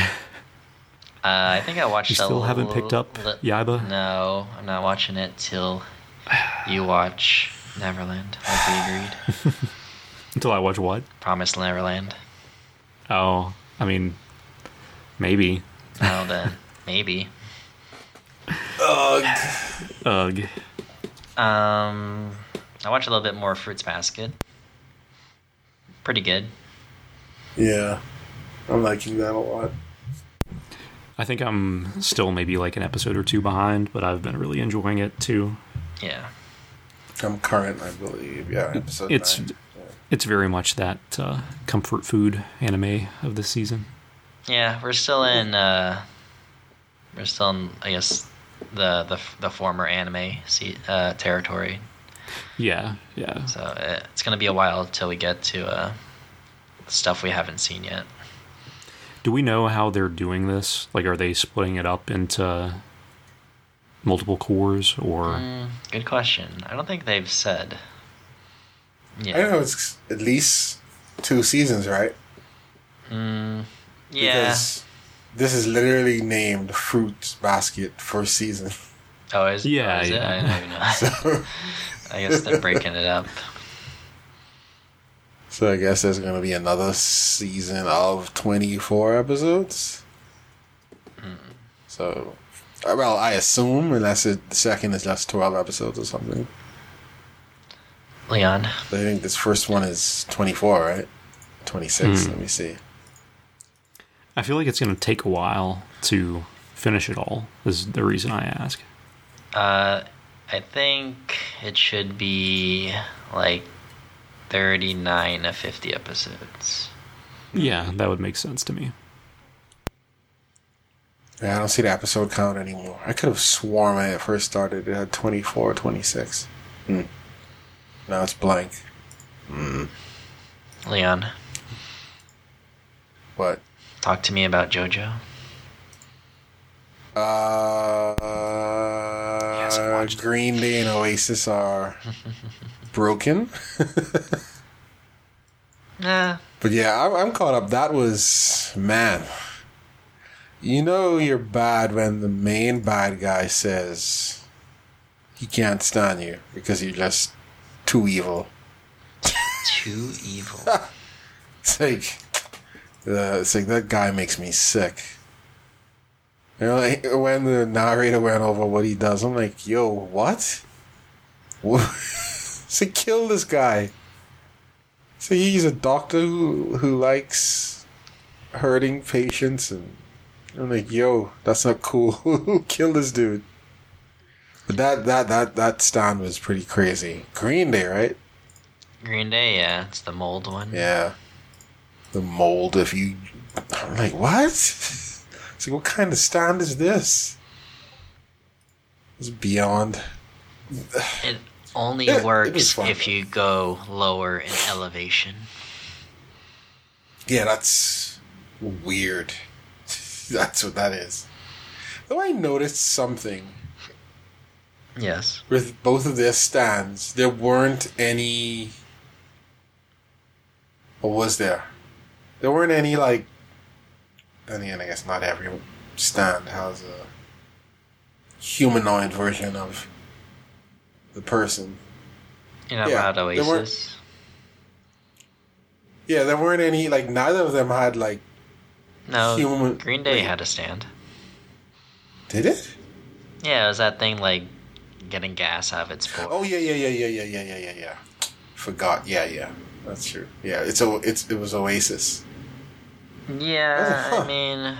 uh, I think I watched. You still haven't picked up li- Yaiba? No, I'm not watching it till you watch Neverland, like we agreed. Until I watch what? Promised Neverland. Oh, I mean, maybe. Well then, maybe. Ugh. Ugh. Um, I watched a little bit more Fruits Basket. Pretty good. Yeah. I'm liking that a lot. I think I'm still maybe like an episode or two behind, but I've been really enjoying it too. Yeah. I'm current, I believe. Yeah, episode It's- nine. It's very much that uh, comfort food anime of this season. Yeah, we're still in. Uh, we're still in, I guess, the the the former anime se- uh, territory. Yeah, yeah. So uh, it's gonna be a while till we get to uh, stuff we haven't seen yet. Do we know how they're doing this? Like, are they splitting it up into multiple cours, or Mm, good question. I don't think they've said. I Yeah. know it's at least two seasons, right? Mm, yeah. Because this is literally named Fruit Basket first season. oh, is, Yeah, oh, is it? yeah. I didn't know. So, I guess they're breaking it up. So I guess there's going to be another season of 24 episodes. So, uh, well, I assume, unless it, the second is just 12 episodes or something. Leon. I think this first one is 24, right? 26, Hmm. let me see. I feel like it's going to take a while to finish it all. Is the reason I ask. Uh, I think it should be like 39 of 50 episodes. Yeah, that would make sense to me. Yeah, I don't see the episode count anymore. I could have sworn when it first started it had 24 or 26. Hmm. Now it's blank. Leon, What? talk to me about JoJo. Uh. Green Day and Oasis are broken. Nah. But yeah, I'm, I'm caught up. That was man. You know you're bad when the main bad guy says he can't stand you because you're just too evil. Too evil. It's like, uh, it's like that guy makes me sick. You know, like, when the narrator went over what he does, I'm like, yo, what? What? So kill this guy. So he's a doctor who, who likes hurting patients, and I'm like, yo, that's not cool. kill this dude. But that that that that stand was pretty crazy. Green Day, right? Green Day, yeah, it's the mold one. Yeah. The mold, if you. I'm like, what? It's like, what kind of stand is this? It's beyond. It only Yeah, works if you go lower in elevation. Yeah, that's weird. That's what that is. Though I noticed something Yes. with both of their stands. There weren't any. What was there? There weren't any, like. And again, I guess not every stand has a humanoid version of the person. You know yeah, about Oasis? There yeah, there weren't any like neither of them had like No human, Green Day like, had a stand. Did it? Yeah, it was that thing like getting gas out of its port. Oh yeah, yeah, yeah, yeah, yeah, yeah, yeah, yeah. yeah, Forgot. Yeah, yeah. That's true. Yeah, it's o- it's it was Oasis. Yeah, oh, I, huh. I mean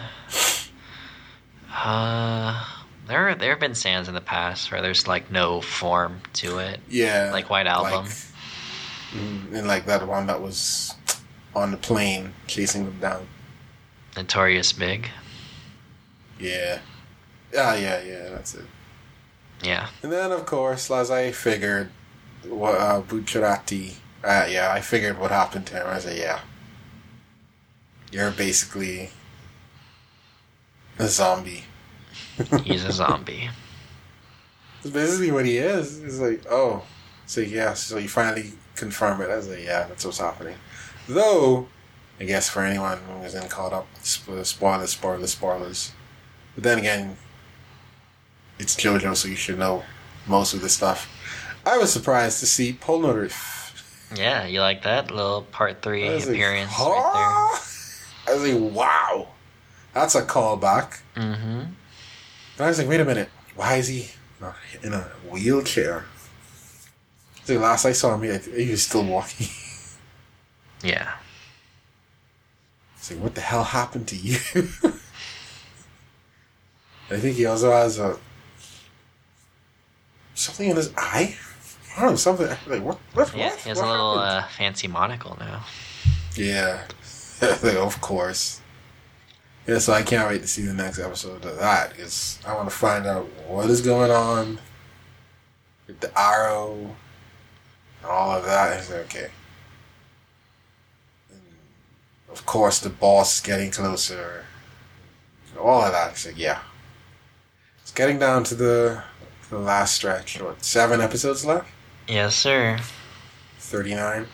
uh there there have been stands in the past where there's like no form to it, Yeah. like White Album. Like, mm, and like that one that was on the plane chasing them down. Notorious Big. Yeah. Yeah, yeah, yeah, that's it. Yeah, And then, of course, as I figured, what uh, Bucciarati, uh, yeah, I figured what happened to him. I said, yeah. You're basically a zombie. He's a zombie. That's basically what he is. He's like, oh. So, yeah, so you finally confirm it. I was like, yeah, that's what's happening. Though, I guess for anyone who isn't caught up, sp- spoilers, spoilers, spoilers. But then again, it's JoJo, so you should know most of the stuff. I was surprised to see Polnareff. Yeah, you like that little part three I was like, huh? right there. I was like, wow. That's a callback. Mm-hmm. And I was like, wait a minute. Why is he in a wheelchair? The last I saw him, he, he was still walking. Yeah. It's like, what the hell happened to you? I think he also has a something in his eye. I don't know something like what? What? Yeah, what? he has What a little uh, fancy monocle now. Yeah, like, of course. Yeah, so I can't wait to see the next episode of that because I want to find out what is going on with the arrow and all of that. It's okay. And of course, the boss is getting closer. All of that. It's like, yeah. It's getting down to the the last stretch. What, seven episodes left? Yes, sir. 39?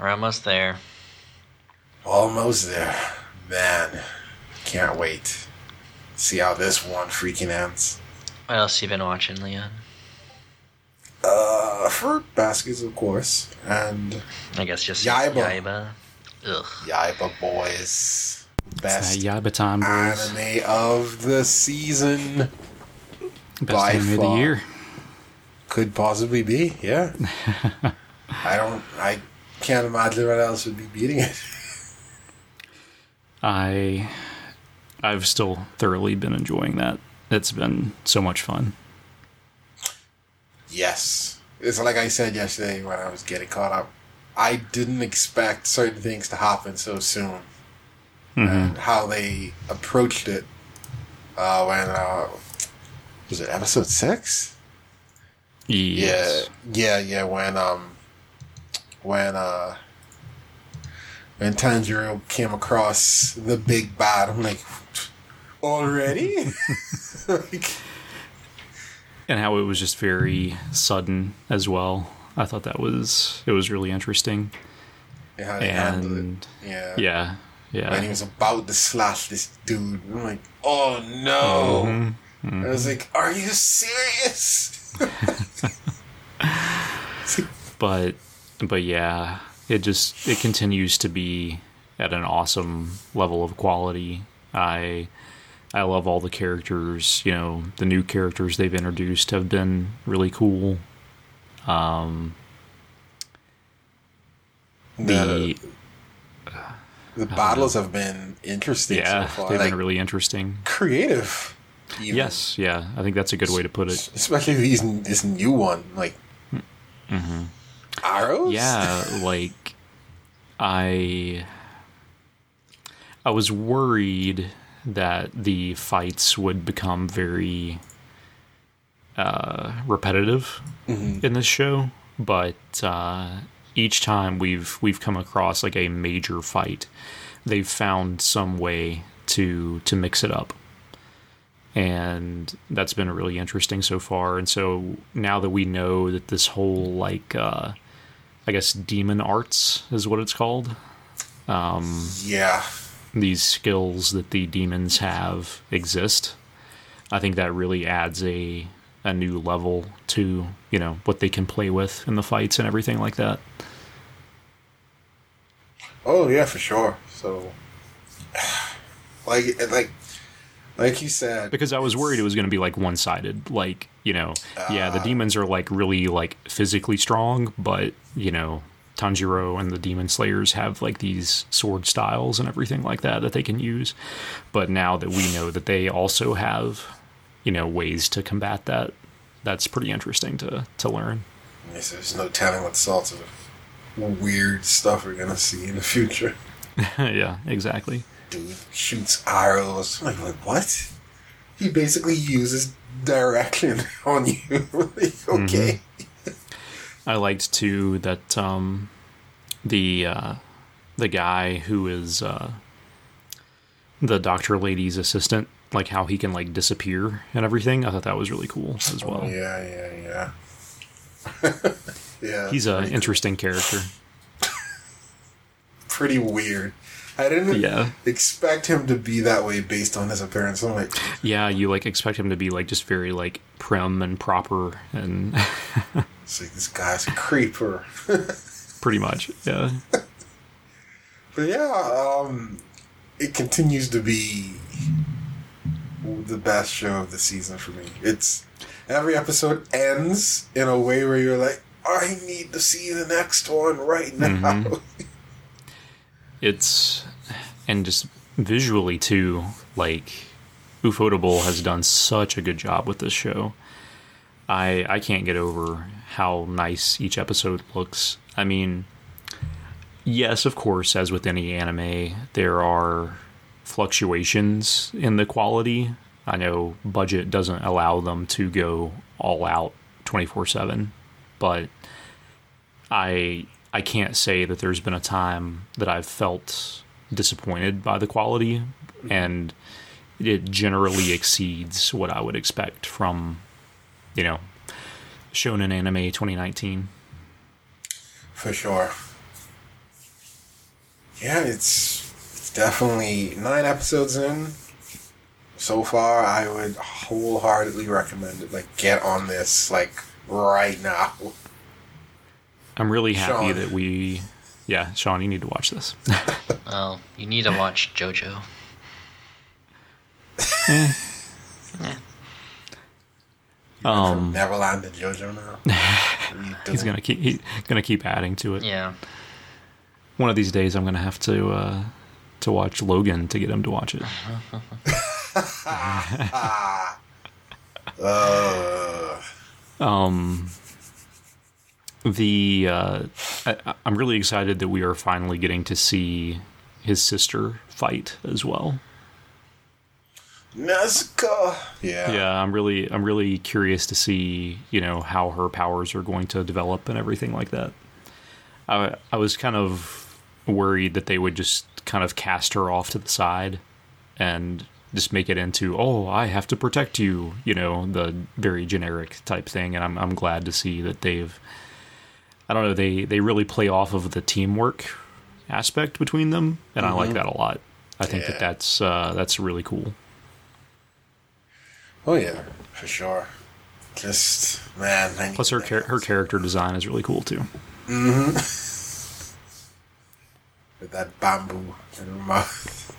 We're almost there. Almost there. Man, can't wait. See how this one freaking ends. What else you been watching, Leon? Uh, fruit baskets, of course, and I guess just Yaiba. Yaiba. Ugh. Yaiba Boys. Best That Yaba Time boys. anime of the season. Best by anime of the year. Could possibly be, yeah. I don't, I can't imagine what else would be beating it. I I've still thoroughly been enjoying that. It's been so much fun. Yes. It's like I said yesterday when I was getting caught up. I didn't expect certain things to happen so soon. And how they approached it uh, when, uh, was it episode six? Yes. Yeah, yeah, yeah. When, um, when, uh, when Tanjiro came across the big bad, I'm like, already? like, and how it was just very sudden as well. I thought that was it was really interesting. And how they handled And it. Yeah. yeah, yeah. And he was about to slash this dude. I'm like, oh no. Mm-hmm. I was like, are you serious? But but yeah, it just it continues to be at an awesome level of quality. I I love all the characters. You know, the new characters they've introduced have been really cool. Um, the the battles have been interesting yeah, so far. they've like, been really interesting. creative. even. Yes, yeah, I think that's a good way to put it. Especially these this new one. Like mm-hmm. arrows? Yeah, like I I was worried that the fights would become very uh, repetitive in this show, but uh, each time we've we've come across like a major fight, they've found some way to to mix it up. And that's been really interesting so far. And so now that we know that this whole like uh, I guess demon arts is what it's called. Yeah. These skills that the demons have exist. I think that really adds a a new level to, you know, what they can play with in the fights and everything like that. Oh yeah, for sure. So like like like you said Because I was worried it was going to be like one-sided, like, you know, yeah, the uh, demons are like really like physically strong, but, you know, Tanjiro and the demon slayers have like these sword styles and everything like that that they can use. But now that we know that they also have, you know, ways to combat that, that's pretty interesting to to learn. Yes, there's no telling what sorts of weird stuff we're gonna see in the future. yeah, exactly. Dude shoots arrows. I'm like, what? He basically uses direction on you. like, mm-hmm. okay. I liked too that um, the uh, the guy who is uh, the doctor lady's assistant, like how he can like disappear and everything. I thought that was really cool as well. Oh, yeah, yeah, yeah. yeah. He's an interesting character. pretty weird. I didn't Yeah. expect him to be that way based on his appearance. I'm like, Yeah, you like expect him to be like just very like prim and proper and it's like this guy's a creeper. pretty much. Yeah. But yeah, um, it continues to be the best show of the season for me. It's every episode ends in a way where you're like, I need to see the next one right now. it's and just visually too like ufotable has done such a good job with this show. I i can't get over how nice each episode looks. I mean yes of course as with any anime there are fluctuations in the quality. I know budget doesn't allow them to go all out 24/7 but I I can't say that there's been a time that I've felt disappointed by the quality, and it generally exceeds what I would expect from, you know, Shonen Anime 2019. For sure. Yeah, it's it's definitely nine episodes in. So far, I would wholeheartedly recommend it. Like, get on this, like, right now. I'm really happy Sean. that we, yeah, Sean, you need to watch this. Well, you need to watch JoJo. um, Neverland and JoJo now. What are you he's gonna keep he's gonna keep adding to it. Yeah. One of these days, I'm gonna have to uh, to watch Logan to get him to watch it. Uh, Um, the uh, I, I'm really excited that we are finally getting to see his sister fight as well. Nezuko. Yeah. Yeah, I'm really I'm really curious to see you know how her powers are going to develop and everything like that. I I was kind of worried that they would just kind of cast her off to the side and just make it into oh I have to protect you, you know, the very generic type thing. And I'm I'm glad to see that they've I don't know they they really play off of the teamwork aspect between them, and I like that a lot. I think that Mm-hmm. That's uh, that's really cool. Oh yeah, for sure. Just man, I Plus her her character design is really cool too. with that bamboo in her mouth.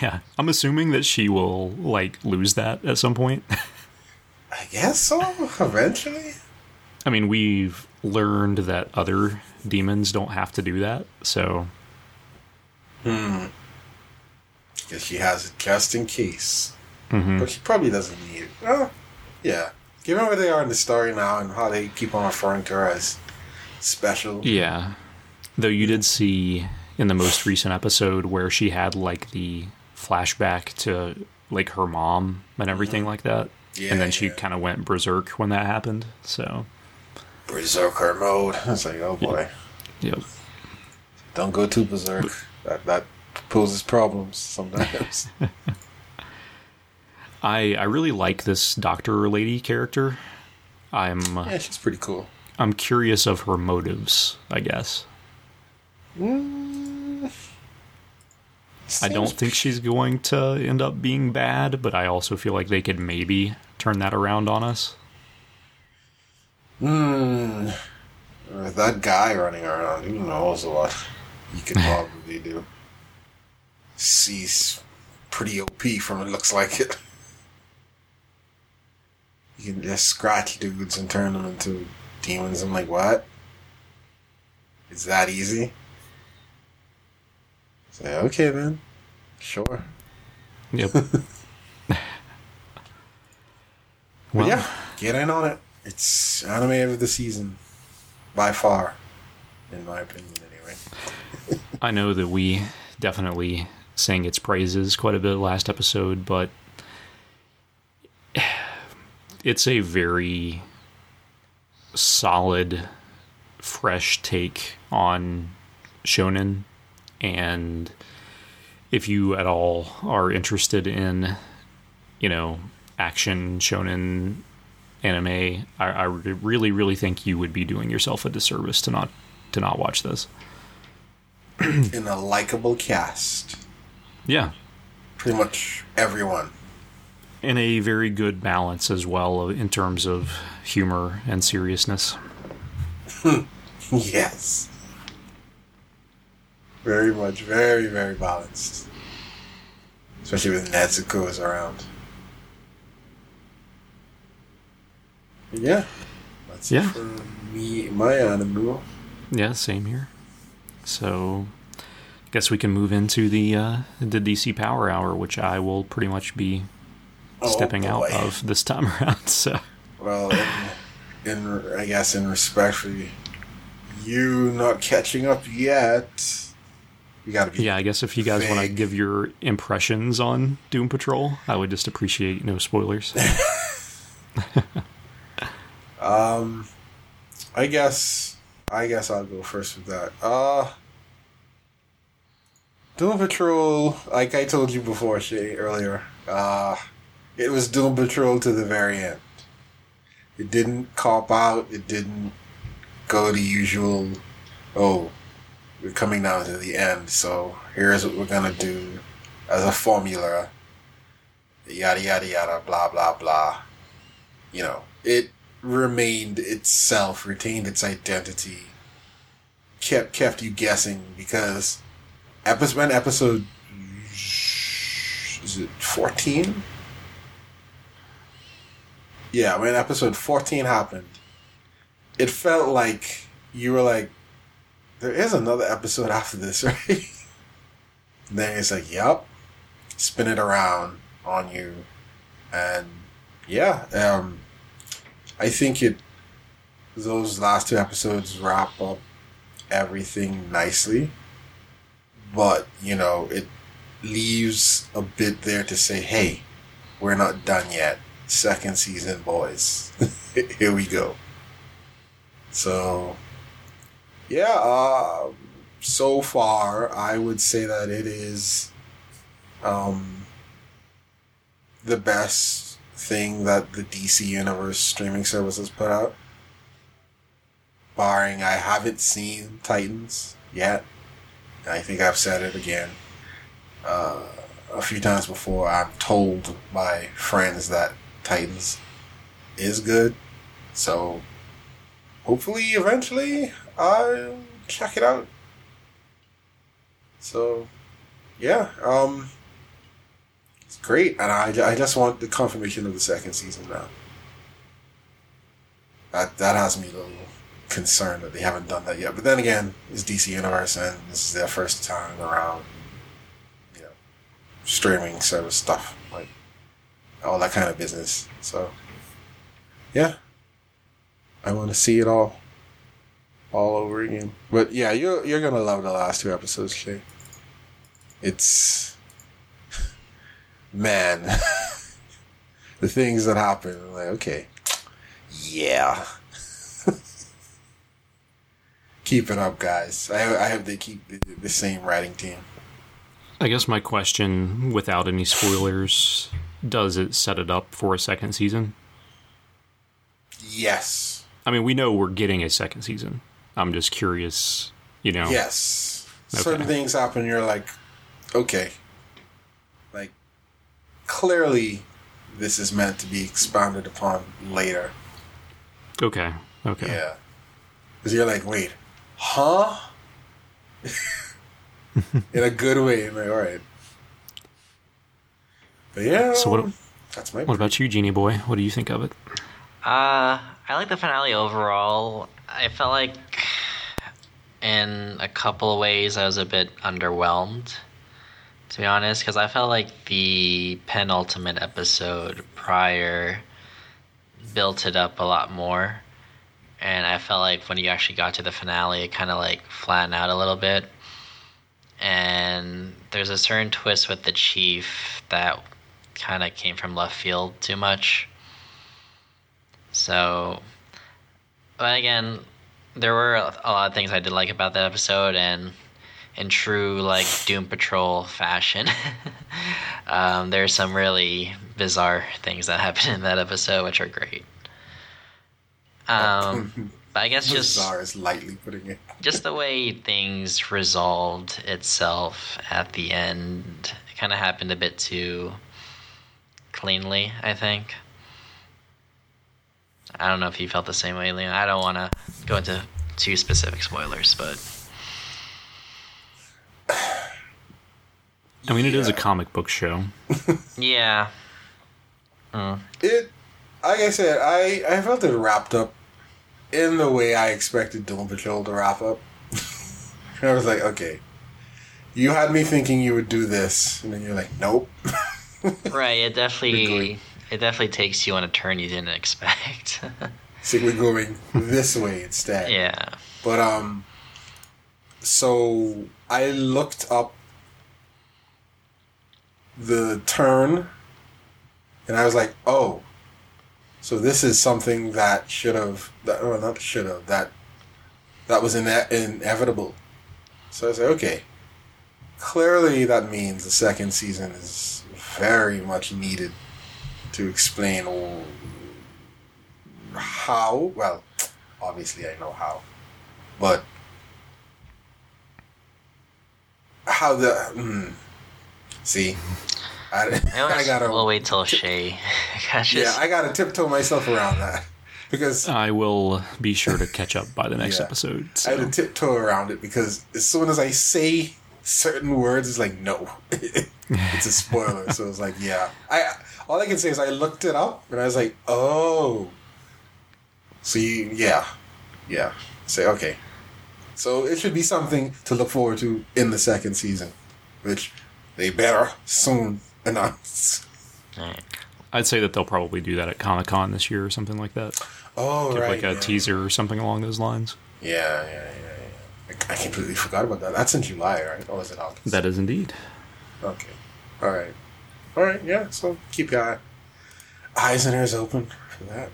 Yeah, I'm assuming that she will like lose that at some point. I guess so. Eventually. I mean, we've learned that other demons don't have to do that, so Hmm. Because she has it just in case. mhm. But she probably doesn't need it. Well, yeah. Given where they are in the story now and how they keep on referring to her as special. yeah. Though you did see in the most recent episode where she had like the flashback to like her mom and everything like that, Yeah, and then she yeah. kind of went berserk when that happened. So, Berserker mode. It's like, oh boy. yep. Don't go too berserk. That, that poses problems sometimes. I I really like this doctor lady character. I'm uh, yeah, she's pretty cool. I'm curious of her motives. I guess I don't think she's going to end up being bad, but I also feel like they could maybe turn that around on us. Hmm. That guy running around, who knows what he could probably do. He's pretty OP from it looks like it. You can just scratch dudes and turn them into demons. I'm like, what? It's that easy? Say, okay then. Sure. Yep. Well, yeah, get in on it. It's anime of the season. By far. In my opinion, anyway. I know that we definitely sang its praises quite a bit last episode, but it's a very solid, fresh take on shonen. And if you at all are interested in, you know, action shonen anime, I, I really, really think you would be doing yourself a disservice to not to not watch this. In a likable cast. Yeah, Pretty much everyone. In a very good balance as well in terms of humor and seriousness. Yes. Very much, very, very balanced. Especially with Nezuko is around. Yeah. That's Yeah. for me, my anime. Yeah, same here. So, I guess we can move into the uh, the DC Power Hour, which I will pretty much be Oh, stepping out of this time around. So, Well, in, in I guess in respect for you not catching up yet, you gotta be. yeah, I guess if you guys want to give your impressions on Doom Patrol, I would just appreciate no spoilers. Um, I guess I guess I'll go first with that. Uh, Doom Patrol, like I told you before, Shea earlier. Uh, it was Doom Patrol to the very end. It didn't cop out. It didn't go the usual. Oh, we're coming down to the end, so here's what we're gonna do as a formula. Yada yada yada, blah blah blah. You know, it remained itself, retained its identity, kept kept you guessing because episode episode is it fourteen? Yeah, when episode fourteen happened, it felt like you were like, there is another episode after this, right? And then it's like, yep, spin it around on you, and yeah, um, I think it those last two episodes wrap up everything nicely. But, you know, it leaves a bit there to say, hey, we're not done yet. Second season, boys. Here we go. So, yeah, uh, so far, I would say that it is um, the best thing that the DC Universe streaming services put out. Barring I haven't seen Titans yet. I think I've said it again uh, a few times before. I'm told by friends that Titans is good. So hopefully eventually I'll check it out. So yeah, um great and I, I just want the confirmation of the second season now. That that has me a little concerned that they haven't done that yet. But then again, it's DC Universe and this is their first time around you know streaming service stuff. Like all that kind of business. So yeah. I want to see it all, all over again. But yeah, you're you're gonna love the last two episodes, Shea. It's man, the things that happen. I'm like, okay, yeah. keep it up, guys. I I hope they keep the, the same writing team. I guess my question, without any spoilers, does it set it up for a second season? Yes, I mean, we know we're getting a second season. I'm just curious, you know. yes. Certain things happen. You're like, okay, clearly, this is meant to be expounded upon later. Okay. Okay. Yeah. Because you're like, wait, huh? In a good way. I'm like, all right. But yeah. So what- That's my. What about you, Genie Boy? What do you think of it? Uh, I like the finale overall. I felt like, in a couple of ways, I was a bit underwhelmed, to be honest, because I felt like the penultimate episode prior built it up a lot more. And I felt like when you actually got to the finale, it kind of like flattened out a little bit. And there's a certain twist with the chief that kind of came from left field too much. So, but again, there were a lot of things I did like about that episode, and in true like Doom Patrol fashion, um, there's some really bizarre things that happen in that episode, which are great. Um, but I guess just Bizarre is lightly putting it. just the way things resolved itself at the end it kind of happened a bit too cleanly, I think. I don't know if you felt the same way, Leon. I don't want to go into too specific spoilers, but I mean, it is a comic book show. yeah. Mm. It, like I said, I, I felt it wrapped up in the way I expected Doom Patrol to wrap up. I was like, okay, you had me thinking you would do this, and then you're like, nope. Right, it definitely it definitely takes you on a turn you didn't expect. So we're going this way instead. yeah. But um, so I looked up the turn, and I was like, oh, so this is something that should have, that or not should have, that that was ine- inevitable. So I like, okay, clearly that means the second season is very much needed to explain how. Well, obviously I know how, but how the mm, see, I, I, I gotta we'll wait till Shea catches. yeah, I gotta tiptoe myself around that because I will be sure to catch up by the next Yeah. episode. I had to tiptoe around it because as soon as I say certain words, it's like no, it's a spoiler. so it's like yeah, I all I can say is I looked it up and I was like oh, so you, yeah, yeah, say okay, so it should be something to look forward to in the second season, which they better soon announce. Alright. I'd say that they'll probably do that at Comic Con this year or something like that. Oh Give right, like a yeah. teaser or something along those lines. Yeah, yeah, yeah, yeah. I I completely forgot about that. That's in July, right? Or is it August? That is indeed. Okay. All right. All right. Yeah. So keep your eye- eyes and ears open for that.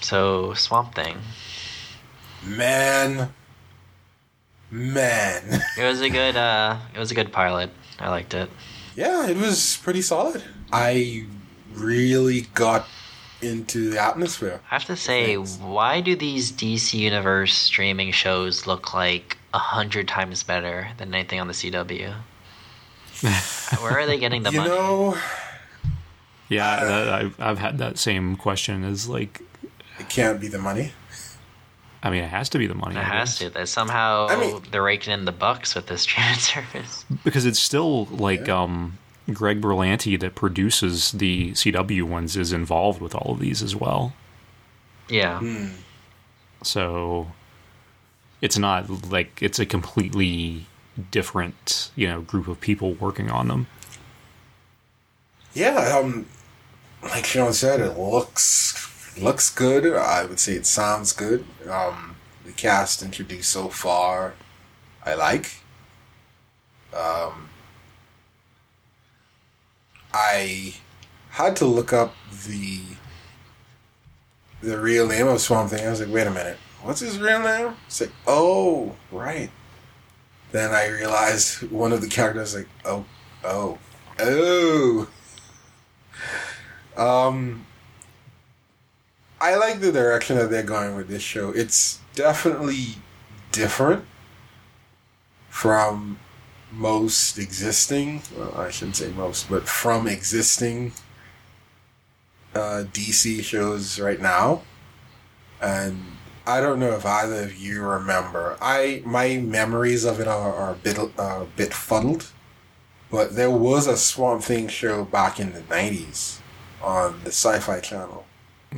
So Swamp Thing. Man. Man. It was a good uh it was a good pilot. I liked it. yeah, it was pretty solid. I really got into the atmosphere. I have to say, Thanks. why do these DC Universe streaming shows look like a hundred times better than anything on the CW? Where are they getting the you money? know, Yeah, uh, that, I've I've had that same question. Is like, it can't be the money. I mean, it has to be the money. it I has guess. to. That somehow I mean- they're raking in the bucks with this streaming service. because it's still like Yeah. um Greg Berlanti that produces the CW ones is involved with all of these as well. Yeah. Hmm. So it's not like it's a completely different, you know, group of people working on them. Yeah, um, like Sean said, it looks looks good. I would say it sounds good. Um, the cast introduced so far, I like. Um, I had to look up the the real name of Swamp Thing. I was like, wait a minute, what's his real name? It's like, oh, right. Then I realized one of the characters like, oh, oh, oh. Um, I like the direction that they're going with this show. It's definitely different from most existing. Well, I shouldn't say most, but from existing uh, DC shows right now. And I don't know if either of you remember. I my memories of it are, are a bit uh, a bit fuddled. But there was a Swamp Thing show back in the nineties on the Sci-Fi Channel.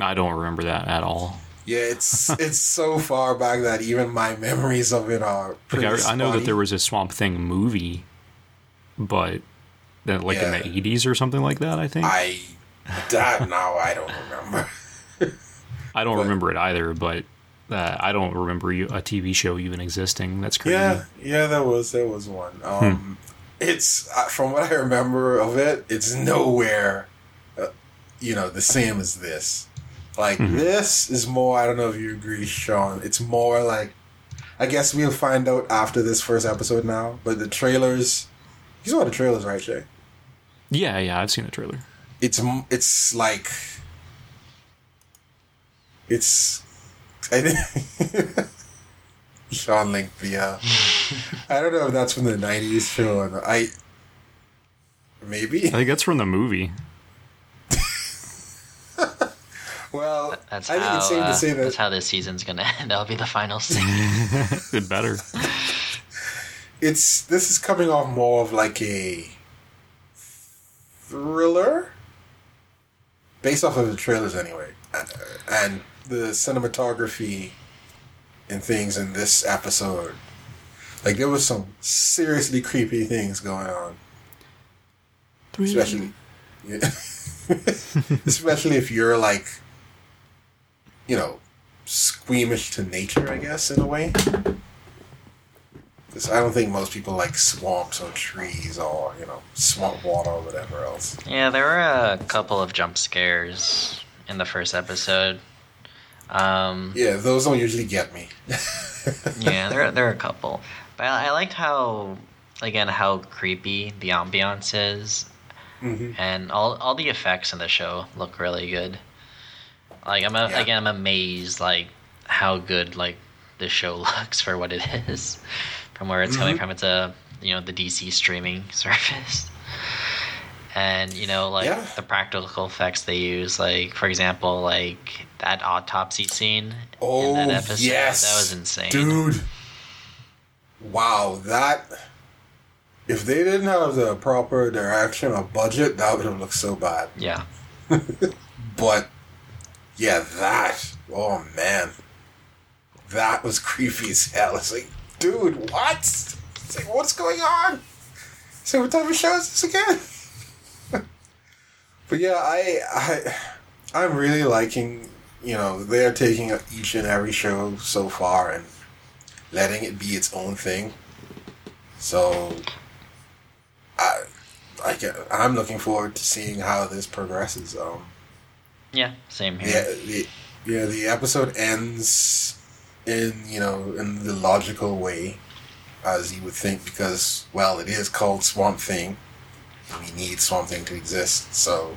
I don't remember that at all. Yeah, it's it's so far back that even my memories of it are Like. I, I know that there was a Swamp Thing movie, but that like in the eighties or something like that. I think I, that now I don't remember. I don't but- remember it either, but uh, I don't remember you- a TV show even existing. That's crazy. Yeah, yeah, there was there was one. Um, It's uh, from what I remember of it, it's nowhere, uh, you know, the same as this. Like this is more. I don't know if you agree, Sean. It's more like. I guess we'll find out after this first episode now. But the trailers, you saw the trailers, right, Shea? yeah, yeah. I've seen the trailer. it's it's like it's I think Sean linked the uh, I don't know if that's from the nineties show or not. I maybe I think that's from the movie. Well That's I think how. it's safe uh, to say that's how this season's gonna end. That'll be the final scene. It better. it's this is coming off more of like a thriller based off of the trailers anyway Uh, and the cinematography and things in this episode like there was some seriously creepy things going on especially yeah. especially if you're like you know squeamish to nature i guess in a way because I don't think most people like swamps or trees or, you know, swamp water or whatever else. yeah, there were a couple of jump scares in the first episode. Um, Yeah, those don't usually get me. yeah, there there are a couple, but I, I liked how again how creepy the ambiance is, Mhm. and all all the effects in the show look really good. Like I'm a, Yeah. again I'm amazed like how good like this show looks for what it is, from where it's coming Mhm. from. It's a you know the DC streaming service. And you know, like Yeah. the practical effects they use, like for example, like that autopsy scene Oh, in that episode, yes. that was insane. Dude. Wow, that. If they didn't have the proper direction or budget, that would have looked so bad. Yeah. But, yeah, that. Oh, man. That was creepy as hell. It's like, dude, what? It's like, what's going on? So, what type of show is this again? but yeah, I, I, I'm really liking. You know, they're taking each and every show so far and letting it be its own thing. So, I, I get, I'm looking forward to seeing how this progresses. Um, Yeah, same here. yeah, the, yeah, the episode ends in you know in the logical way, as you would think, because well, it is called Swamp Thing. We need Swamp Thing to exist, so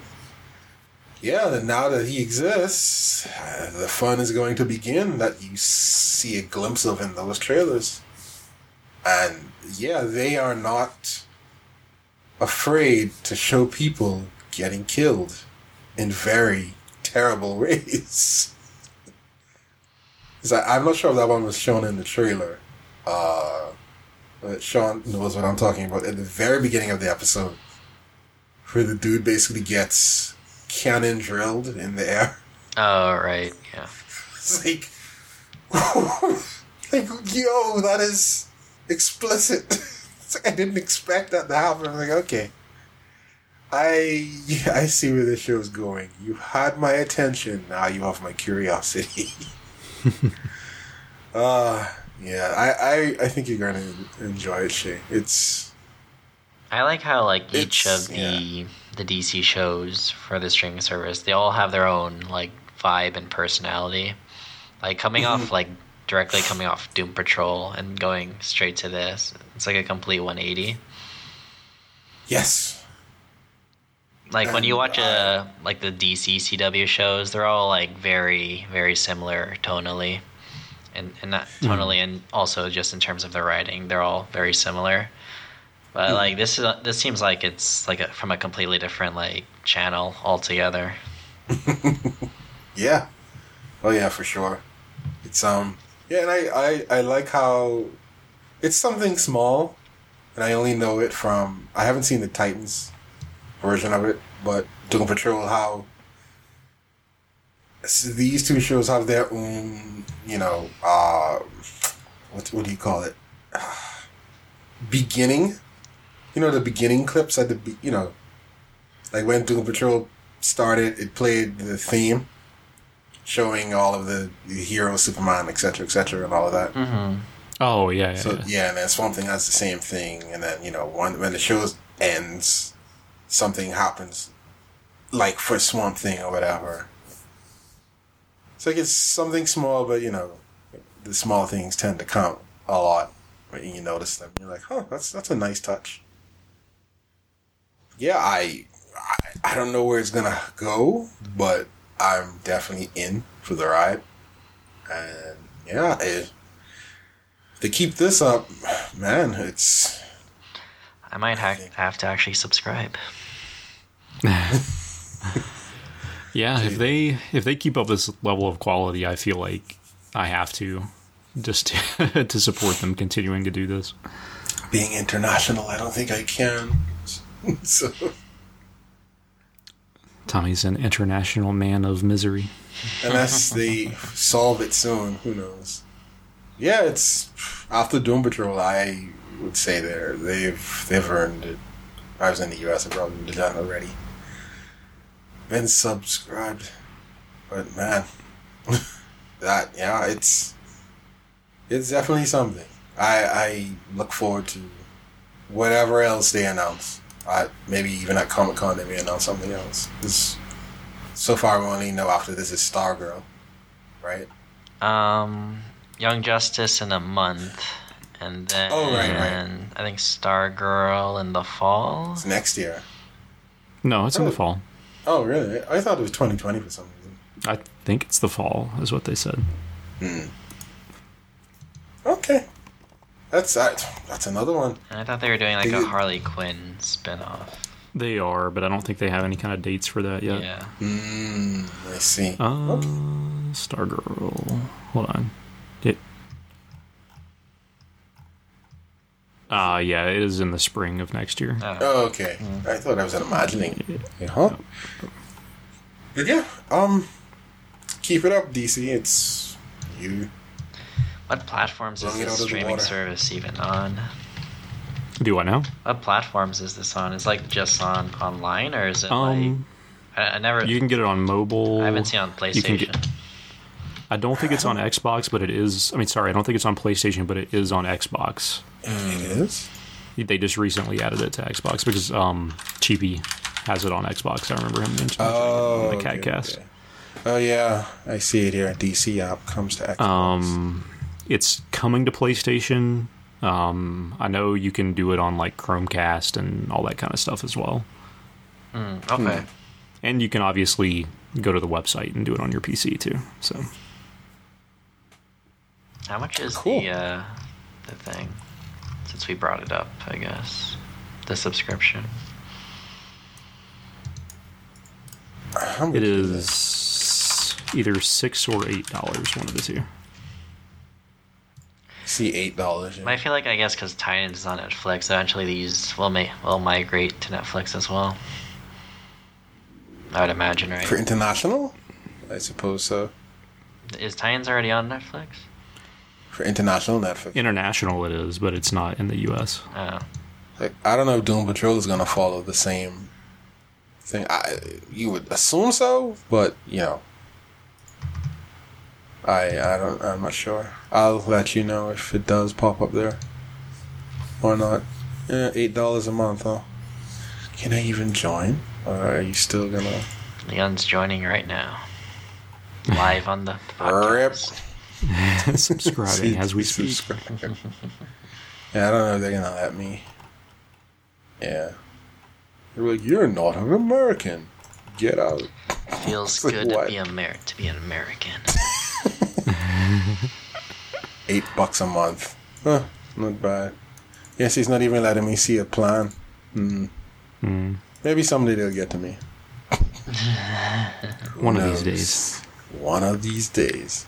yeah, now that he exists, uh, the fun is going to begin that you see a glimpse of in those trailers. And yeah, they are not afraid to show people getting killed in very terrible race. I, I'm not sure if that one was shown in the trailer. Uh, but Sean knows what I'm talking about. At the very beginning of the episode, where the dude basically gets cannon drilled in the air. Oh right, yeah. It's like, like yo, that is explicit. It's like, I didn't expect that to happen. I'm like, okay, I I see where this show is going. You had my attention. Now you have my curiosity. uh yeah, I, I I think you're gonna enjoy it, Shea. It's I like how like each of the the DC shows for the streaming service, they all have their own like vibe and personality. Like coming Mm-hmm. off like directly coming off Doom Patrol and going straight to this, it's like a complete 180. yes, Like when you And watch a uh, like the DC CW shows, they're all like very very similar tonally, and and not hmm. tonally and also just in terms of the writing, they're all very similar. But hmm. like this is uh, this seems like it's like a, from a completely different like channel altogether. yeah, oh yeah, for sure. It's um yeah, and I I I like how it's something small, and I only know it from I haven't seen the Titans version of it, but Doom Patrol how these two shows have their own, you know, uh, what what do you call it? beginning, you know, the beginning clips at the be- you know, like when Doom Patrol started, it played the theme showing all of the, the heroes, Superman, etc., etc., and all of that. Mm-hmm. Oh yeah, yeah. So yeah. and then Swamp Thing has the same thing, and then you know when when the show ends, something happens, like for Swamp Thing or whatever. It's like it's something small, but you know, the small things tend to count a lot when you notice them. You're like, huh, that's that's a nice touch. Yeah, I I, I don't know where it's gonna go, but I'm definitely in for the ride, and yeah, it, to keep this up, man, it's I might ha- have to actually subscribe. Yeah, if they if they keep up this level of quality, I feel like I have to just to, to support them continuing to do this. being international. I don't think I can. so Tommy's an international man of misery. unless they solve it soon, who knows? Yeah, it's after Doom Patrol. I would say they're they've they've earned it. I was in the U.S. I probably done already. Been subscribed, but man, that yeah, it's it's definitely something. I I look forward to whatever else they announce. I, maybe even at Comic Con they may announce something else. 'Cause so far we only know after this is Stargirl, right? Um, Young Justice in a month, and then Oh, right, right. I think Stargirl in the fall. It's next year. No, it's in the Oh. fall. Oh, really? I thought it was 2020 for some reason. I think it's the fall, is what they said. Okay, that's that. That's another one. And I thought they were doing like They a Harley Quinn spinoff. They are, but I don't think they have any kind of dates for that yet. Yeah. Mm, I see. Uh, Stargirl. Hold on. It. Uh, yeah, it is in the spring of next year. Oh. Oh, okay. I thought I was imagining. Yeah, huh? But yeah, um, keep it up, DC. It's you. What platforms is Blowing it this out of the streaming water. service even on? Do I know? What platforms is this on? Is it, like just on online or is it Um, like I, I never you can get it on mobile. I haven't seen it on You can PlayStation. get- I don't think it's on Xbox, but it is. I mean, sorry, I don't think it's on PlayStation, but it is on Xbox. It is. They just recently added it to Xbox because um, Cheapy has it on Xbox. I remember him mentioning it Oh, on the okay, CatCast. okay. Oh yeah, I see it here. DC app comes to Xbox. Um, it's coming to PlayStation. Um, I know you can do it on like Chromecast and all that kind of stuff as well. Mm, okay. And you can obviously go to the website and do it on your PC too. So How much is Cool. the uh, the thing? Since we brought it up, I guess the subscription. How much it is either six or eight dollars, one of the two. See eight dollars. I feel like I guess because Titans is on Netflix, eventually these will may will migrate to Netflix as well. I would imagine, right? For international, I suppose so. Is Titans already on Netflix? For international Netflix, International it is, but it's not in the US. Oh, like I don't know if Doom Patrol is gonna follow the same thing. I you would assume so, but you know, I I don't I'm not sure. I'll let you know if it does pop up there or not. Yeah, eight dollars a month, huh? Can I even join? Or are you still gonna Leon's joining right now, live on the Rip. Podcast. Subscribing as we speak. Subscribe. yeah, I don't know if they're gonna let me. Yeah. They're like, you're not an American. Get out. Feels like, good to what? be Amer- to be an American. Eight bucks a month. Huh, not bad. Yes, he's not even letting me see a plan. Hmm. Mm. Maybe someday they'll get to me. One of these days. One of these days.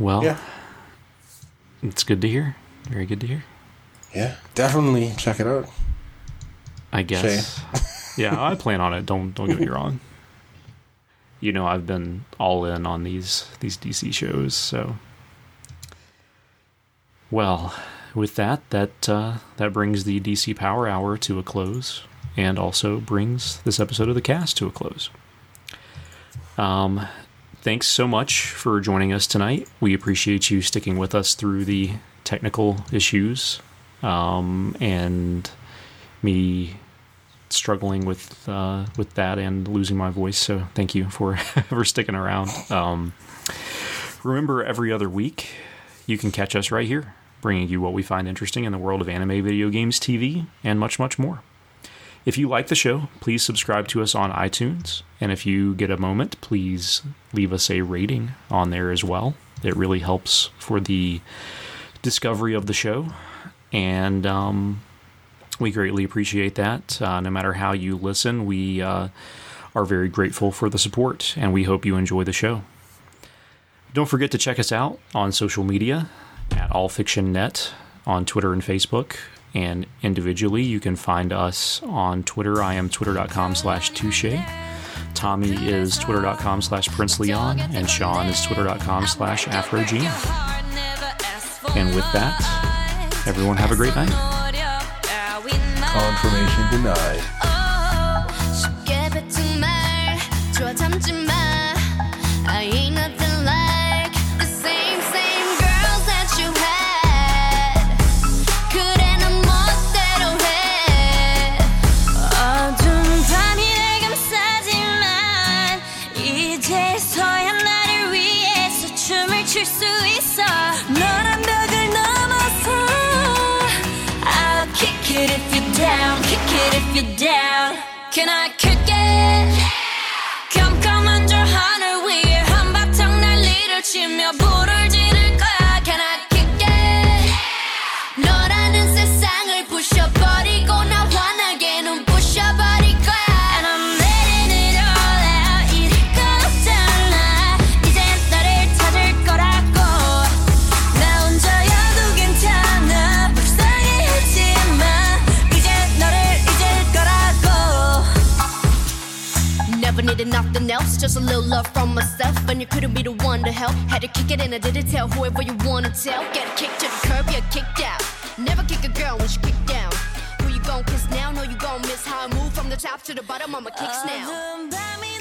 Well, Yeah. it's good to hear. Very good to hear. Yeah. Definitely check it out. I guess. yeah, I plan on it. Don't don't get me wrong. You know, I've been all in on these these DC shows, so well, with that, that uh, that brings the DC Power Hour to a close, and also brings this episode of the cast to a close. Um, thanks so much for joining us tonight. We appreciate you sticking with us through the technical issues, um, and me struggling with uh, with that and losing my voice. So thank you for for sticking around. Um, remember, every other week you can catch us right here, bringing you what we find interesting in the world of anime, video games, TV, and much much more. If you like the show, please subscribe to us on iTunes, and if you get a moment, please leave us a rating on there as well. It really helps for the discovery of the show, and um, we greatly appreciate that. Uh, no matter how you listen, we uh, are very grateful for the support, and we hope you enjoy the show. Don't forget to check us out on social media at All Fiction Net on Twitter and Facebook. And individually, you can find us on Twitter. I am twitter.com slash 2Shea. Tommy is twitter.com slash Prince Leon. And Sean is twitter.com slash AfroGene. And with that, everyone have a great night. Confirmation denied. Can I needed nothing else, just a little love from myself. And you couldn't be the one to help. Had to kick it and I didn't tell whoever you wanna tell. Get a kick to the curb, you're kicked out. Never kick a girl when she kicked down. Who you gon' kiss now? No, you gon' miss how I move from the top to the bottom. I'ma kick now.